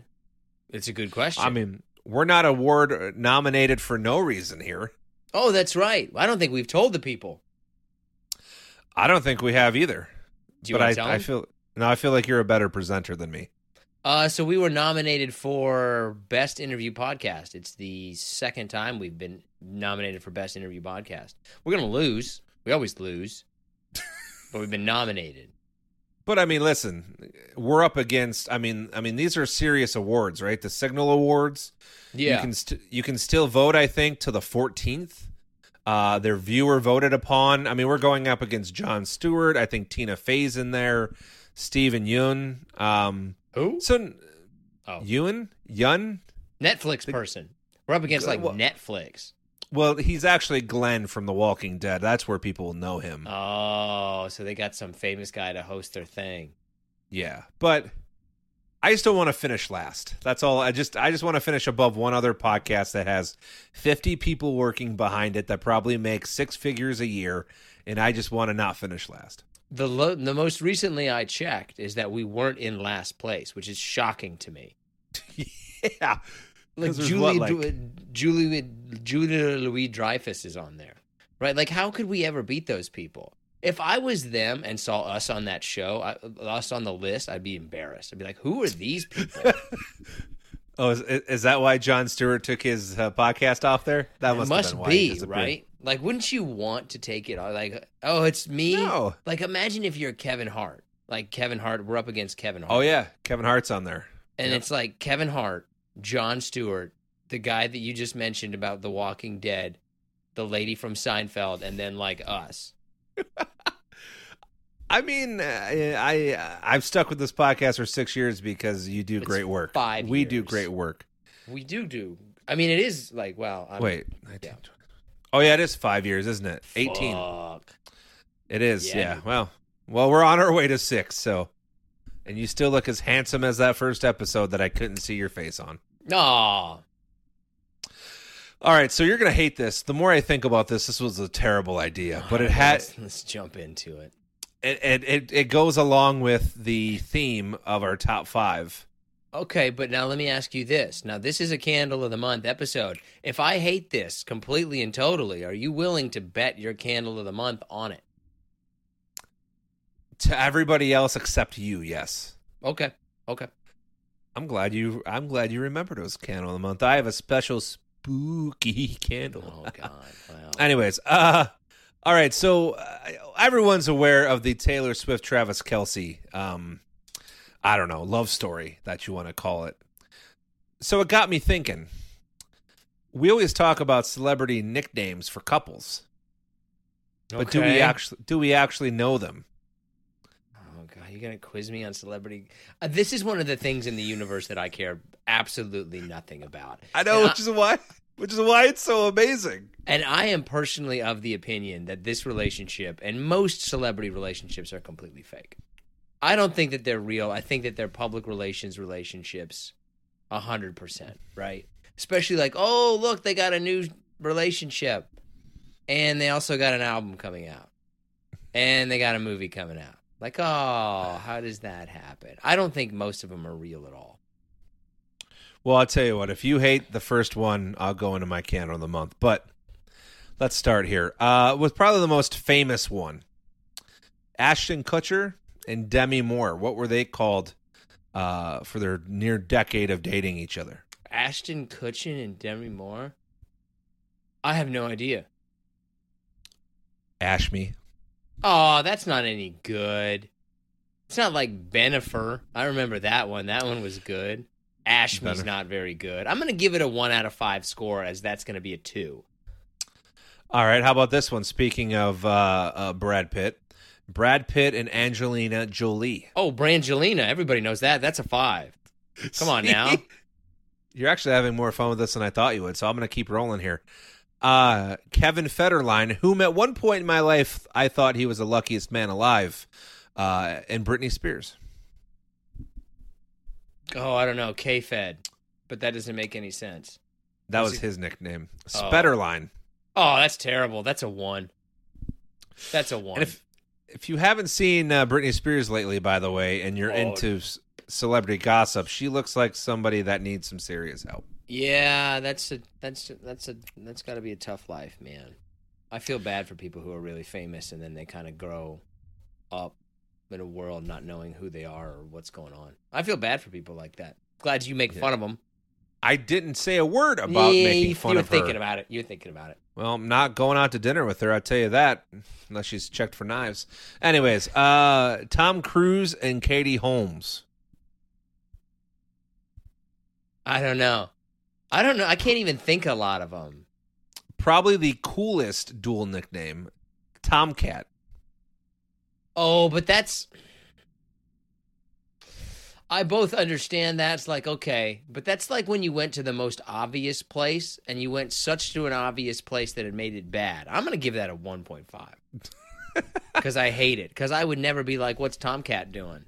It's a good question. I mean, we're not award nominated for no reason here. oh, that's right. I don't think we've told the people. I don't think we have either. Do you but want I, to tell I feel no, I feel like you're a better presenter than me. Uh, so we were nominated for best interview podcast. It's the second time we've been nominated for best interview podcast. We're gonna lose. We always lose, <laughs> but we've been nominated. But I mean, listen, we're up against. I mean, I mean, these are serious awards, right? The Signal Awards. Yeah. You can st- you can still vote. I think to the 14th. Uh, their viewer voted upon. I mean, we're going up against Jon Stewart. I think Tina Fey's in there. Steven Yeun. Um, Who? so Oh, Yeun Yeun. Netflix person. We're up against like Well- Netflix. Well, he's actually Glenn from The Walking Dead. That's where people will know him. Oh, so they got some famous guy to host their thing. Yeah, but I just don't want to finish last. That's all. I just I just want to finish above one other podcast that has 50 people working behind it that probably make six figures a year, and I just want to not finish last. The lo- the most recently I checked is that we weren't in last place, which is shocking to me. <laughs> yeah, Like Julie, what, like- Du- Julie, Julia Louis Dreyfus is on there, right? Like, how could we ever beat those people? If I was them and saw us on that show, I, us on the list, I'd be embarrassed. I'd be like, "Who are these people?" <laughs> Oh, is, is that why Jon Stewart took his uh, podcast off there? That must, must be right. Like, wouldn't you want to take it? off? Like, oh, it's me. No. Like, imagine if you're Kevin Hart. Like Kevin Hart, we're up against Kevin Hart. Oh yeah, Kevin Hart's on there. And Yep. it's like Kevin Hart, Jon Stewart, the guy that you just mentioned about The Walking Dead, the lady from Seinfeld, and then like us. <laughs> I mean, uh, I, I I've stuck with this podcast for six years because you do It's great work. five We do great work. We do do. I mean, it is like wow. I'm, Wait, 19, oh yeah, it is five years, isn't it? Eighteen. Fuck. It is. Yeah. Yeah. Well, well, we're on our way to six. So, and you still look as handsome as that first episode that I couldn't see your face on. Aw. All right, so you're gonna hate this. The more I think about this, this was a terrible idea, but it had Let's, let's jump into it. it, it it it goes along with the theme of our top five. Okay, but now let me ask you this. Now, this is a candle of the month episode. If I hate this completely and totally, are you willing to bet your candle of the month on it? To everybody else except you, yes. Okay. Okay. I'm glad you. I'm glad you remembered it was candle of the month. I have a special spooky <laughs> candle. Oh God. Wow. Anyways, uh, all right. So uh, everyone's aware of the Taylor Swift Travis Kelce, um, I don't know, love story that you want to call it. So it got me thinking. We always talk about celebrity nicknames for couples, but do we actually do we actually know them? You're gonna quiz me on celebrity. Uh, this is one of the things in the universe that I care absolutely nothing about. I know, And which is why, which is why it's so amazing. And I am personally of the opinion that this relationship and most celebrity relationships are completely fake. I don't think that they're real. I think that they're public relations relationships, a hundred percent, right? Especially like, oh, look, they got a new relationship, and they also got an album coming out, and they got a movie coming out. Like, oh, how does that happen? I don't think most of them are real at all. Well, I'll tell you what. If you hate the first one, I'll go into my candle of the month. But let's start here uh, with probably the most famous one: Ashton Kutcher and Demi Moore. What were they called uh, for their near decade of dating each other? Ashton Kutcher and Demi Moore. I have no idea. Ashme. Oh, that's not any good. It's not like Bennifer. I remember that one. That one was good. Bennifer. not very good. I'm going to give it a one out of five score, as that's going to be a two. All right. How about this one? Speaking of uh, uh, Brad Pitt, Brad Pitt and Angelina Jolie. Oh, Brangelina. Everybody knows that. That's a five. Come on <laughs> now. You're actually having more fun with this than I thought you would, so I'm going to keep rolling here. Uh, Kevin Federline, whom at one point in my life I thought he was the luckiest man alive, uh, and Britney Spears. Oh, I don't know. K Fed. But that doesn't make any sense. That Was was his nickname. Oh. Spetterline. Oh, that's terrible. That's a one. That's a one. And if if you haven't seen uh, Britney Spears lately, by the way, and you're Oh. into celebrity gossip, she looks like somebody that needs some serious help. Yeah, that's a that's a, that's a that's got to be a tough life, man. I feel bad for people who are really famous and then they kind of grow up in a world not knowing who they are or what's going on. I feel bad for people like that. Glad you make Yeah. fun of them. I didn't say a word about yeah, making fun you were of her. thinking about it. You're thinking about it. Well, I'm not going out to dinner with her, I'll tell you that, unless she's checked for knives. Anyways, uh, Tom Cruise and Katie Holmes. I don't know. I don't know. I can't even think a lot of them. Probably the coolest dual nickname, Tomcat. Oh, but that's. I both understand that's like okay, but that's like when you went to the most obvious place and you went such to an obvious place that it made it bad. I'm gonna give that a 1.5 because <laughs> I hate it. Because I would never be like, "What's Tomcat doing?"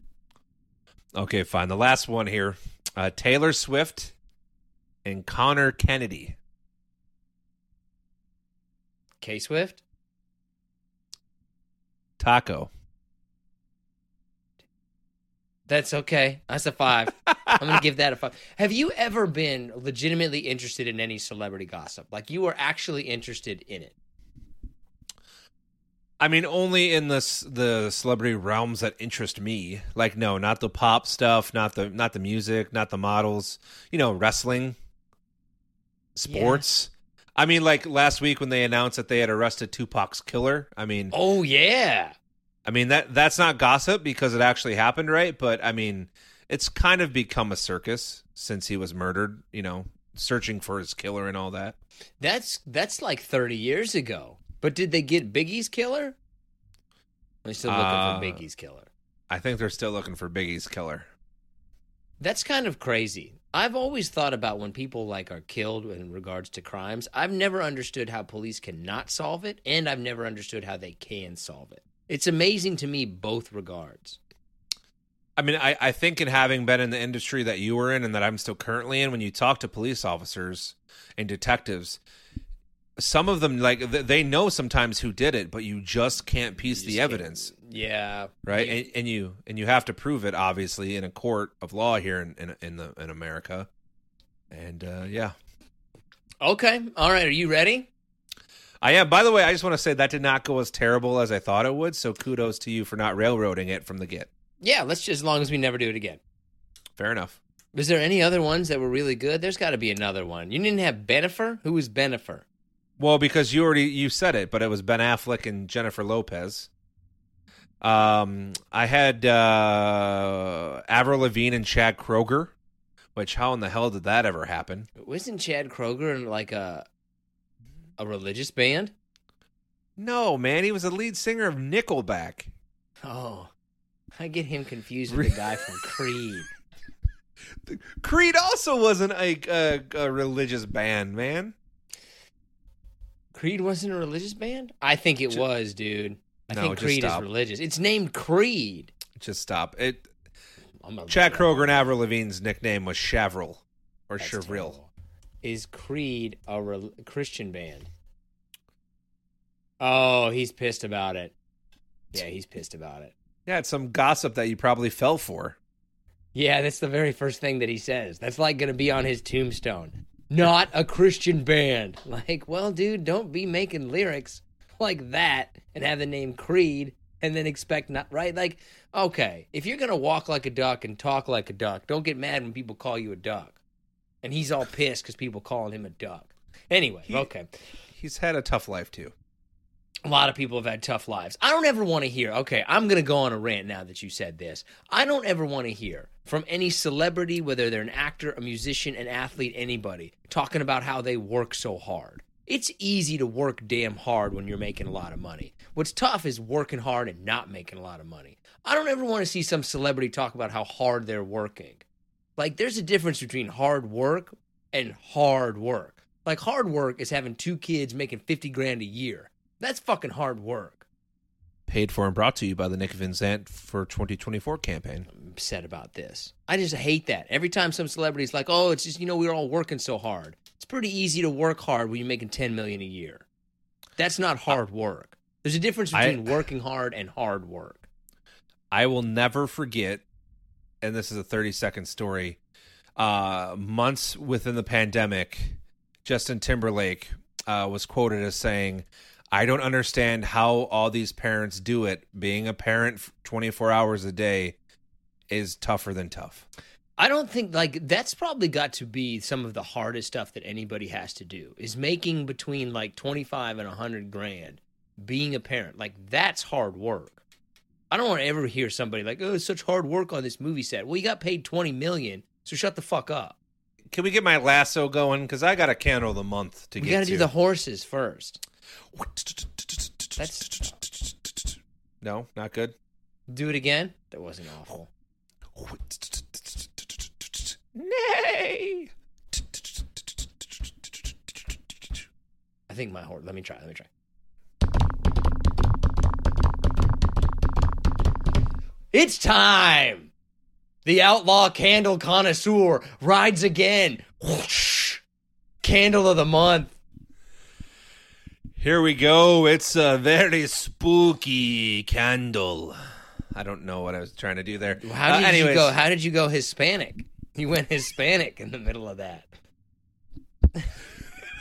Okay, fine. The last one here: uh, Taylor Swift and Conor Kennedy. K Swift. Taco. That's okay. That's a five. I'm gonna give that a five. <laughs> Have you ever been legitimately interested in any celebrity gossip? Like you were actually interested in it? I mean, only in the the celebrity realms that interest me. Like, no, not the pop stuff, not the not the music, not the models. You know, wrestling, sports. I mean, like last week when they announced that they had arrested Tupac's killer. I mean, Oh yeah. I mean that that's not gossip because it actually happened, right? But I mean, it's kind of become a circus since he was murdered. You know, searching for his killer and all that. That's that's like 30 years ago. But did they get Biggie's killer? They're still looking Uh, for Biggie's killer. I think they're still looking for Biggie's killer. That's kind of crazy. I've always thought about when people like are killed in regards to crimes. I've never understood how police cannot solve it, and I've never understood how they can solve it. It's amazing to me both regards. I mean, I, I think in having been in the industry that you were in and that I'm still currently in, when you talk to police officers and detectives, some of them like th- they know sometimes who did it, but you just can't piece the evidence, Yeah, right? And, and you and you have to prove it, obviously, in a court of law here in in, in the in America. And uh, yeah, Okay. All right. Are you ready? I am. By the way, I just want to say that did not go as terrible as I thought it would. So kudos to you for not railroading it from the get. Yeah. Let's just as long as we never do it again. Fair enough. Was there any other ones that were really good? There's got to be another one. You didn't have Bennifer. Who was Bennifer? Well, because you already you said it, but it was Ben Affleck and Jennifer Lopez. Um, I had uh, Avril Lavigne and Chad Kroeger. Which how in the hell did that ever happen? Wasn't Chad Kroeger in like a a religious band? No, man, he was the lead singer of Nickelback. Oh, I get him confused <laughs> with the guy from Creed. Creed also wasn't a, a, a religious band, man. Creed wasn't a religious band? I think it Ju- was, dude. I No, think Creed is religious. It's named Creed. Just stop it. Chad look it up. Kroeger and Avril Lavigne's nickname was Chavril or That's Chavril. terrible. Is Creed a rel- Christian band? Oh, he's pissed about it. Yeah, he's pissed about it. Yeah, it's some gossip that you probably fell for. Yeah, that's the very first thing that he says. That's like going to be on his tombstone. Not a Christian band. <laughs> Like, well, dude, don't be making lyrics like that and have the name Creed and then expect not right. Like, okay, if you're going to walk like a duck and talk like a duck, don't get mad when people call you a duck. And he's all pissed because people calling him a duck. Anyway, He- okay. He's had a tough life too. A lot of people have had tough lives. I don't ever want to hear, okay, I'm going to go on a rant now that you said this. I don't ever want to hear from any celebrity, whether they're an actor, a musician, an athlete, anybody, talking about how they work so hard. It's easy to work damn hard when you're making a lot of money. What's tough is working hard and not making a lot of money. I don't ever want to see some celebrity talk about how hard they're working. Like, there's a difference between hard work and hard work. Like, hard work is having two kids making 50 grand a year. That's fucking hard work. Paid for and brought to you by the Nick Vincent for 2024 campaign. Upset about this. I just hate that. Every time some celebrity's like, "Oh, it's just you know we're all working so hard." It's pretty easy to work hard when you're making 10 million a year. That's not hard work. There's a difference I- between working hard and hard work. I will never forget, and this is a 30 second story. Uh, months within the pandemic, Justin Timberlake uh, was quoted as saying, I don't understand how all these parents do it. Being a parent 24 hours a day is tougher than tough. I don't think like that's probably got to be some of the hardest stuff that anybody has to do is making between like 25 and 100 grand being a parent. Like that's hard work. I don't want to ever hear somebody like, "Oh, it's such hard work on this movie set." Well, you got paid 20 million, so shut the fuck up. Can we get my lasso going? Because I got a candle of the month to get. We get got to to. do the horses first. no, not good. Do it again. That wasn't awful. Nay. I think my horn. Let me try. Let me try. It's time. The outlaw candle connoisseur rides again. Whoosh. Candle of the month. Here we go. It's a very spooky candle. I don't know what I was trying to do there. How Uh, did anyways, you go? How did you go Hispanic? You went Hispanic in the middle of that. <laughs>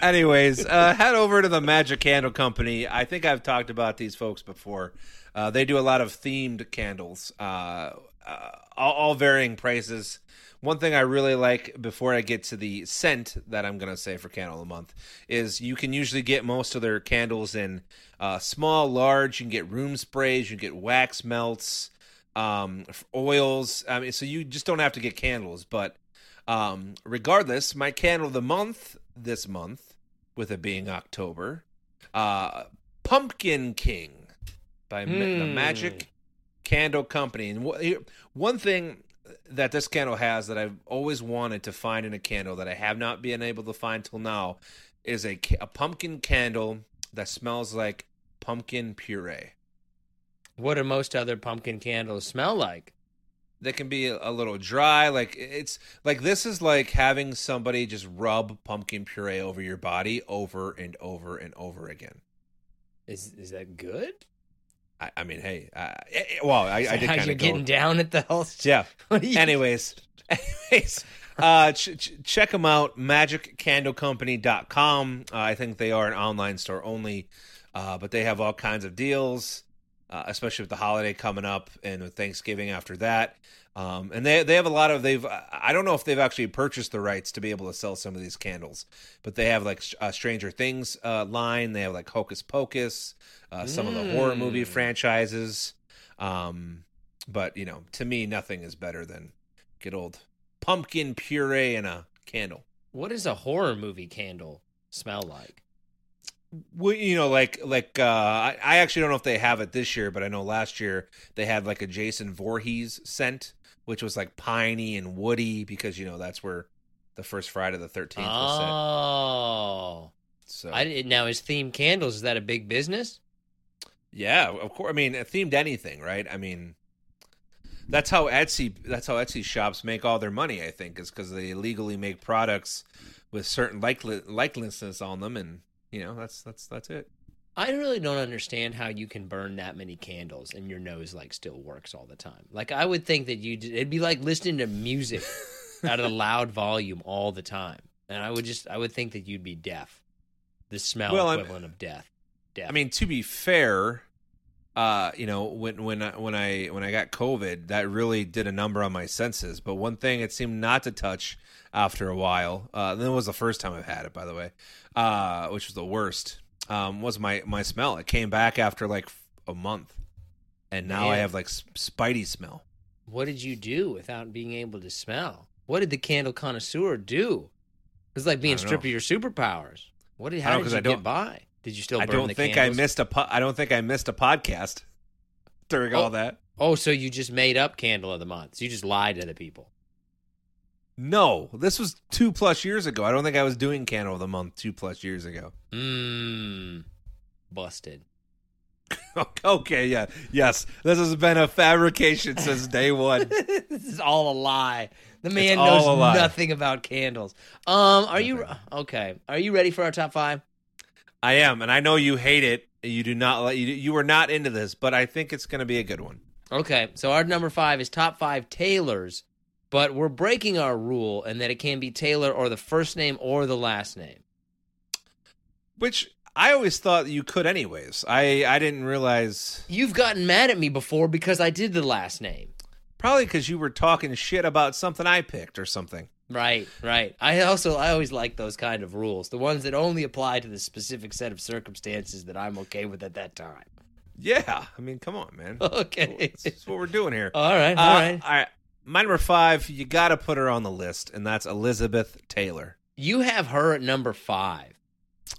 Anyways, uh, head over to the Magic Candle Company. I think I've talked about these folks before. Uh, they do a lot of themed candles, uh, uh, all, all varying prices. One thing I really like before I get to the scent that I'm going to say for Candle of the Month is you can usually get most of their candles in uh, small, large. You can get room sprays, you can get wax melts, um, oils. I mean, so you just don't have to get candles. But um, regardless, my candle of the month this month, with it being October, uh, Pumpkin King by Ma- the Hmm. Magic Candle Company. And wh- here- one thing that this candle has that I've always wanted to find in a candle that I have not been able to find till now is a, a pumpkin candle that smells like pumpkin puree. What do most other pumpkin candles smell like? They can be a little dry. Like it's like this is like having somebody just rub pumpkin puree over your body over and over and over again. Is is that good? I, I mean, hey, uh, eh, eh, well, I, I did kind of getting down at the health? <laughs> Yeah. <laughs> What are you- Anyways, <laughs> anyways, uh, ch- ch- check them out. MagicCandleCompany.com. Uh, I think they are an online store only, uh, but they have all kinds of deals, uh, especially with the holiday coming up and with Thanksgiving after that. Um, and they they have a lot of they've I don't know if they've actually purchased the rights to be able to sell some of these candles, but they have like a Stranger Things uh, line. They have like Hocus Pocus, uh, some of the horror movie Mm. franchises. Um, but you know, to me, nothing is better than good old pumpkin puree in a candle. What does a horror movie candle smell like? Well, you know, like like uh, I, I actually don't know if they have it this year, but I know last year they had like a Jason Voorhees scent, which was like piney and woody because you know that's where the first Friday the Thirteenth was set. Oh. So I didn't. Now, is themed candles is that a big business? yeah, of course. I mean, themed anything, right? I mean, that's how Etsy that's how Etsy shops make all their money. I think is because they legally make products with certain likely likenesses on them, and you know that's that's that's it. I really don't understand how you can burn that many candles and your nose like still works all the time. Like I would think that you it'd be like listening to music <laughs> at a loud volume all the time, and I would just I would think that you'd be deaf. The smell Well, I'm- equivalent of death. Death. I mean, to be fair, uh, you know, when when I, when I when I got COVID, that really did a number on my senses. But one thing it seemed not to touch after a while. Uh, that was the first time I've had it, by the way, uh, which was the worst. Um, was my my smell? It came back after like a month, and now I have like spidey smell. what did you do without being able to smell? What did the candle connoisseur do? It's like being stripped know. of your superpowers. What did how don't- you I get by? Did you still I don't think candles? I missed a po- I don't think I missed a podcast during Oh. all that. Oh, so you just made up candle of the month. So you just lied to the people. No, this was two plus years ago. I don't think I was doing candle of the month two plus years ago. Mmm. Busted. <laughs> okay, yeah, yes. This has been a fabrication since day one. <laughs> this is all a lie. The man knows nothing about candles. Um, are you okay? Are you ready for our top five? I am, and I know you hate it. You do not let you. You were not into this, but I think it's going to be a good one. Okay, so our number five is top five Taylors, but we're breaking our rule and that it can be Taylor or the first name or the last name. Which I always thought you could, anyways. I I didn't realize You've gotten mad at me before because I did the last name. probably because you were talking shit about something I picked or something. Right, right. I also I always like those kind of rules, the ones that only apply to the specific set of circumstances that I'm okay with at that time. Yeah, I mean, come on, man. <laughs> Okay. That's what we're doing here. all right, Uh, all right. all right. My number five, you got to put her on the list, and that's Elizabeth Taylor. You have her at number five.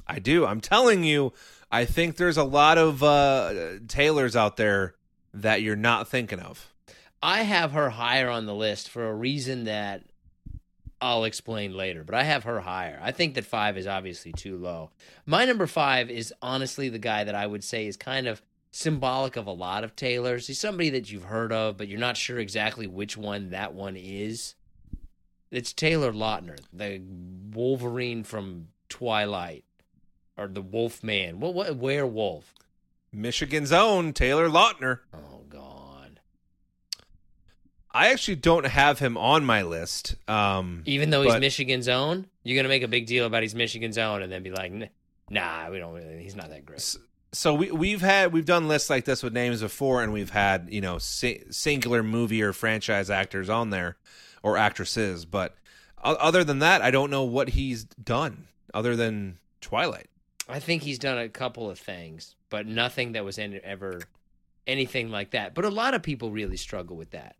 I do. I'm telling you, I think there's a lot of uh, Taylors out there that you're not thinking of. I have her higher on the list for a reason that I'll explain later, but I have her higher. I think that five is obviously too low. My number five is honestly the guy that I would say is kind of symbolic of a lot of Taylors. He's somebody that you've heard of, but you're not sure exactly which one that one is. It's Taylor Lautner, the Wolverine from Twilight, or the Wolf Man. What? What? Werewolf? Michigan's own Taylor Lautner. Oh God! I actually don't have him on my list. Um, Even though he's but- Michigan's own, you're gonna make a big deal about he's Michigan's own, and then be like, Nah, we don't. really He's not that great. So we we've had we've done lists like this with names before, and we've had you know si- singular movie or franchise actors on there or actresses. But other than that, I don't know what he's done other than Twilight. I think he's done a couple of things, but nothing that was in, ever anything like that. But a lot of people really struggle with that.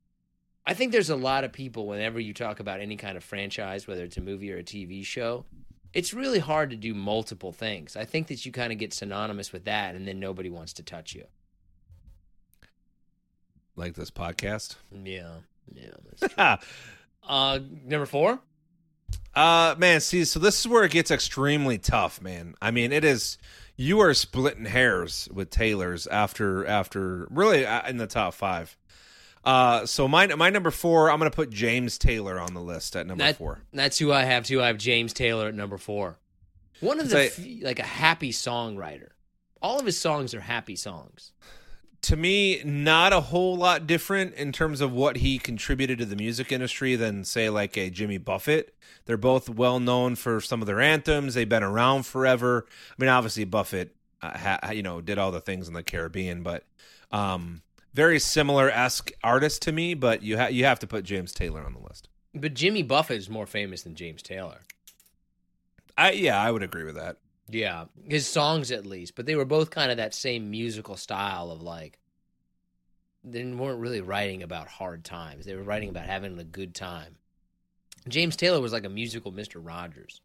I think there's a lot of people whenever you talk about any kind of franchise, whether it's a movie or a TV show, it's really hard to do multiple things. I think that you kind of get synonymous with that, and then nobody wants to touch you. Like this podcast. Yeah, yeah. <laughs> Uh, number four. Uh man, see, so this is where it gets extremely tough, man. I mean, it is you are splitting hairs with Taylor's after after really uh, in the top 5. Uh so my my number 4, I'm going to put James Taylor on the list at number That- 4. That's who I have too. I have James Taylor at number four. One of the like- like a happy songwriter. All of his songs are happy songs. To me, not a whole lot different in terms of what he contributed to the music industry than say like a Jimmy Buffett. They're both well known for some of their anthems. They've been around forever. I mean, obviously Buffett, uh, ha, you know, did all the things in the Caribbean, but um, very similar esque artist to me. But you ha- you have to put James Taylor on the list. But Jimmy Buffett is more famous than James Taylor. I yeah, I would agree with that. Yeah, his songs at least, but they were both kind of that same musical style of like they weren't really writing about hard times. They were writing about having a good time. James Taylor was like a musical Mr. Rogers.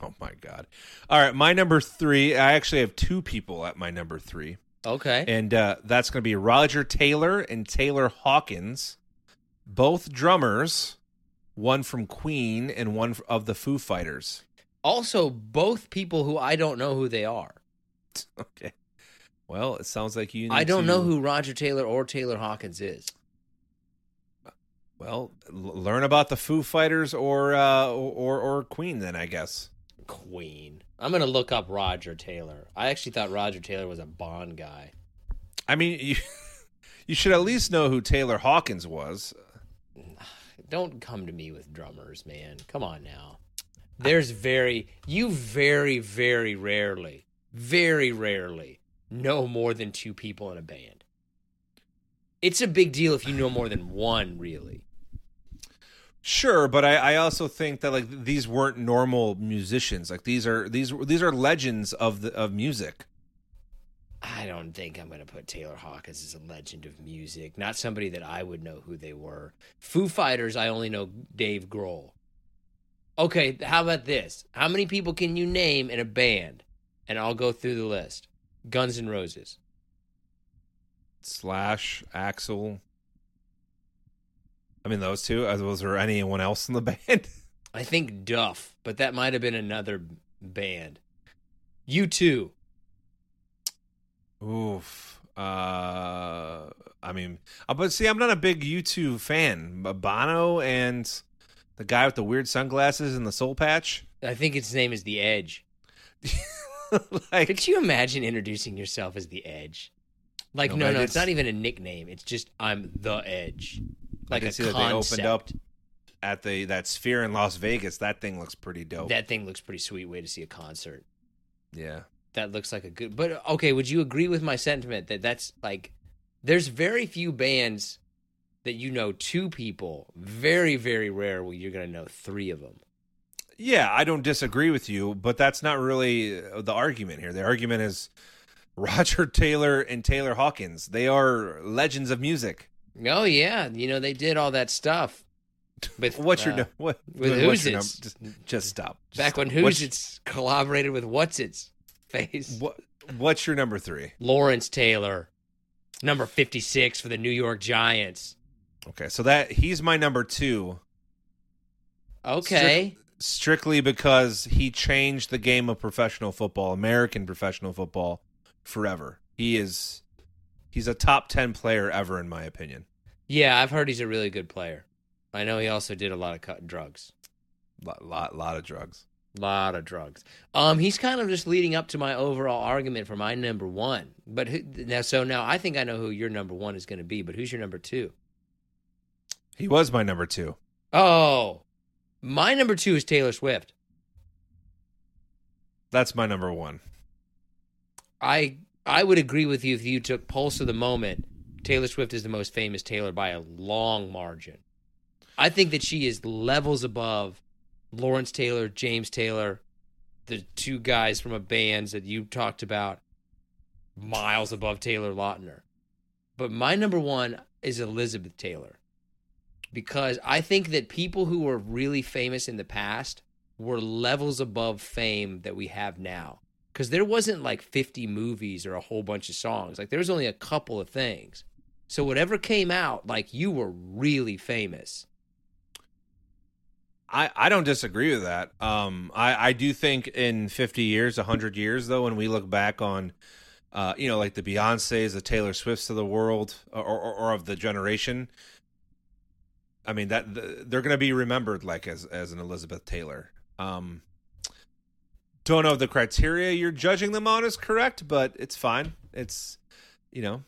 Oh my god! All right, my number three. I actually have two people at my number three. Okay. and uh, that's going to be Roger Taylor and Taylor Hawkins, both drummers, one from Queen and one of the Foo Fighters. Also, both people who I don't know who they are. <laughs> Okay. Well, it sounds like you. Need I don't to- know who Roger Taylor or Taylor Hawkins is. Well, learn about the Foo Fighters or uh, or or Queen then, I guess. Queen. I'm gonna look up Roger Taylor. I actually thought Roger Taylor was a Bond guy. I mean, <laughs> you you should at least know who Taylor Hawkins was. Don't come to me with drummers, man. Come on now. There's very you very very rarely, very rarely know more than two people in a band. It's a big deal if you know more than one, really. Sure, but I, I also think that like these weren't normal musicians. Like these are these these are legends of the of music. I don't think I'm going to put Taylor Hawkins as a legend of music. Not somebody that I would know who they were. Foo Fighters, I only know Dave Grohl. Okay, how about this? How many people can you name in a band? And I'll go through the list. Guns N' Roses. Slash, Axl. I mean, those two. Was there anyone else in the <laughs> band? I think Duff, but that might have been another band. U2. Oof. Uh, I mean, uh, but see, I'm not a big U2 fan. Bono and the guy with the weird sunglasses and the soul patch. I think his name is The Edge. <laughs> like, Could you imagine introducing yourself as The Edge? Like, No, no, no, it's- not even a nickname. It's just I'm The Edge. I Like a see that they opened up at the that Sphere in Las Vegas. That thing looks pretty dope. That thing looks pretty sweet. Way to see a concert. yeah. That looks like a good. But okay, would you agree with my sentiment that that's like, there's very few bands that you know two people. Very, very rare where you're gonna know three of them. Yeah, I don't disagree with you, but that's not really uh, the argument here. The argument is Roger Taylor and Taylor Hawkins. They are legends of music. Oh yeah, you know they did all that stuff. With What's your uh, nu- what? with your Who's? It's? Just, just stop. back when Stop. Who's What's- It's collaborated with What's Its face. What, what's your number three? Lawrence Taylor, number 56 for the New York Giants. Okay, so that he's my number two. Okay. strictly because he changed the game of professional football, American professional football, forever. He is he's a top 10 player ever in my opinion. Yeah, I've heard he's a really good player. I know he also did a lot of cut drugs. Lot lot, lot of drugs. lot of drugs. Um, he's kind of just leading up to my overall argument for my number one. But who, now, so now I think I know who your number one is going to be. But who's your number two? He was my number 2. Oh, my number two is Taylor Swift. That's my number 1. I I would agree with you if you took pulse of the moment. Taylor Swift is the most famous Taylor by a long margin. I think that she is levels above Lawrence Taylor, James Taylor, the two guys from a bands that you talked about, miles above Taylor Lautner. But my number one is Elizabeth Taylor. Because I think that people who were really famous in the past were levels above fame that we have now because there wasn't like 50 movies or a whole bunch of songs. Like there was only a couple of things. So whatever came out, like you were really famous. I, I don't disagree with that. Um, I, I do think in 50 years, 100 years, though, when we look back on, uh, you know, like the Beyonces, the Taylor Swifts of the world, or, or, or of the generation, I mean that the, they're going to be remembered like as as an Elizabeth Taylor. Um, don't know if the criteria you're judging them on is correct, but it's fine. It's you know,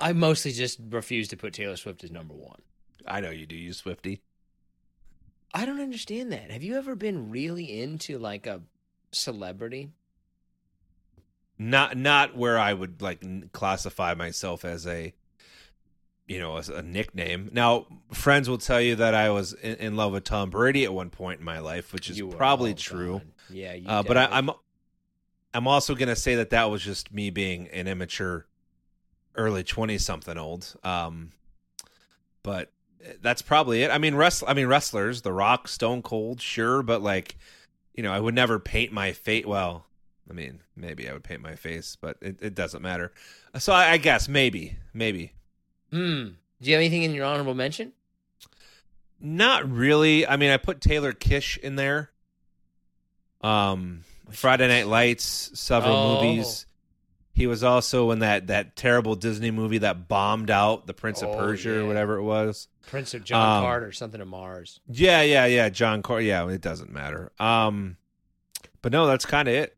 I mostly just refuse to put Taylor Swift as number one. I know you do, you Swifty. I don't understand that. Have you ever been really into like a celebrity? Not not where I would like n- classify myself as a you know as a nickname. Now, friends will tell you that I was in, in love with Tom Brady at one point in my life, which is probably oh, true. gone. Yeah, Uh, but I, definitely- I'm I'm also gonna say that that was just me being an immature, early twenty something old. Um, but that's probably it. I mean, wrestl- I mean wrestlers, The Rock, Stone Cold, sure, but like, you know, I would never paint my face. Well, I mean, maybe I would paint my face, but it, it doesn't matter. So I, I guess maybe, maybe Hmm. Do you have anything in your honorable mention? not really. I mean, I put Taylor Kitsch in there. Um, Friday Night Lights, several Oh. movies. He was also in that that terrible Disney movie that bombed out, The Prince Oh, of Persia yeah. or whatever it was. Prince of John Um, Carter, something to Mars. Yeah, yeah, yeah. John Car. Yeah, it doesn't matter. Um, but no, that's kind of it.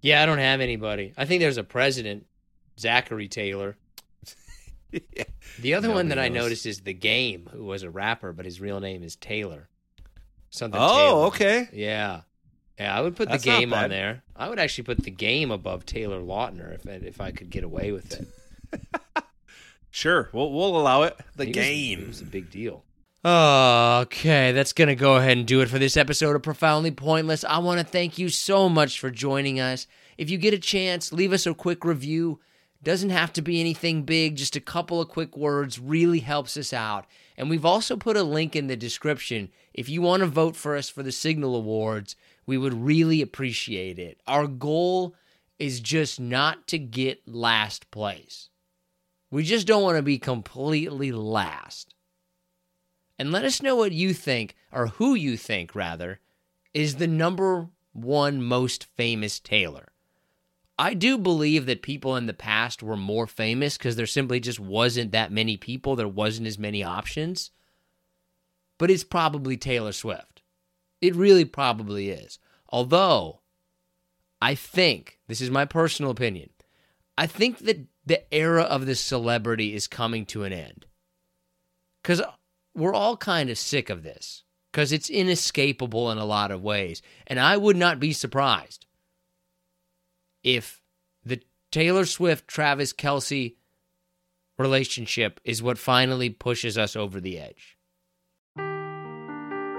Yeah, I don't have anybody. I think there's a president, Zachary Taylor. <laughs> The other one that I noticed is The Game, who was a rapper, but his real name is Taylor. Something. oh, Taylor. okay. Yeah, yeah. I would put That's The Game on there. I would actually put The Game above Taylor Lautner if I, if I could get away with it. <laughs> Sure, we'll we'll allow it. The He was- game. it was a big deal. Okay, that's going to go ahead and do it for this episode of Profoundly Pointless. I want to thank you so much for joining us. If you get a chance, leave us a quick review. Doesn't have to be anything big, just a couple of quick words really helps us out. And we've also put a link in the description. If you want to vote for us for the Signal Awards, we would really appreciate it. Our goal is just not to get last place. We just don't want to be completely last and let us know what you think, or who you think, rather, is the number one most famous Taylor. I do believe that people in the past were more famous because there simply just wasn't that many people, there wasn't as many options. But it's probably Taylor Swift. It really probably is. Although, I think, this is my personal opinion, I think that the era of the celebrity is coming to an end. Because we're all kind of sick of this because it's inescapable in a lot of ways. And I would not be surprised if the Taylor Swift Travis Kelce relationship is what finally pushes us over the edge.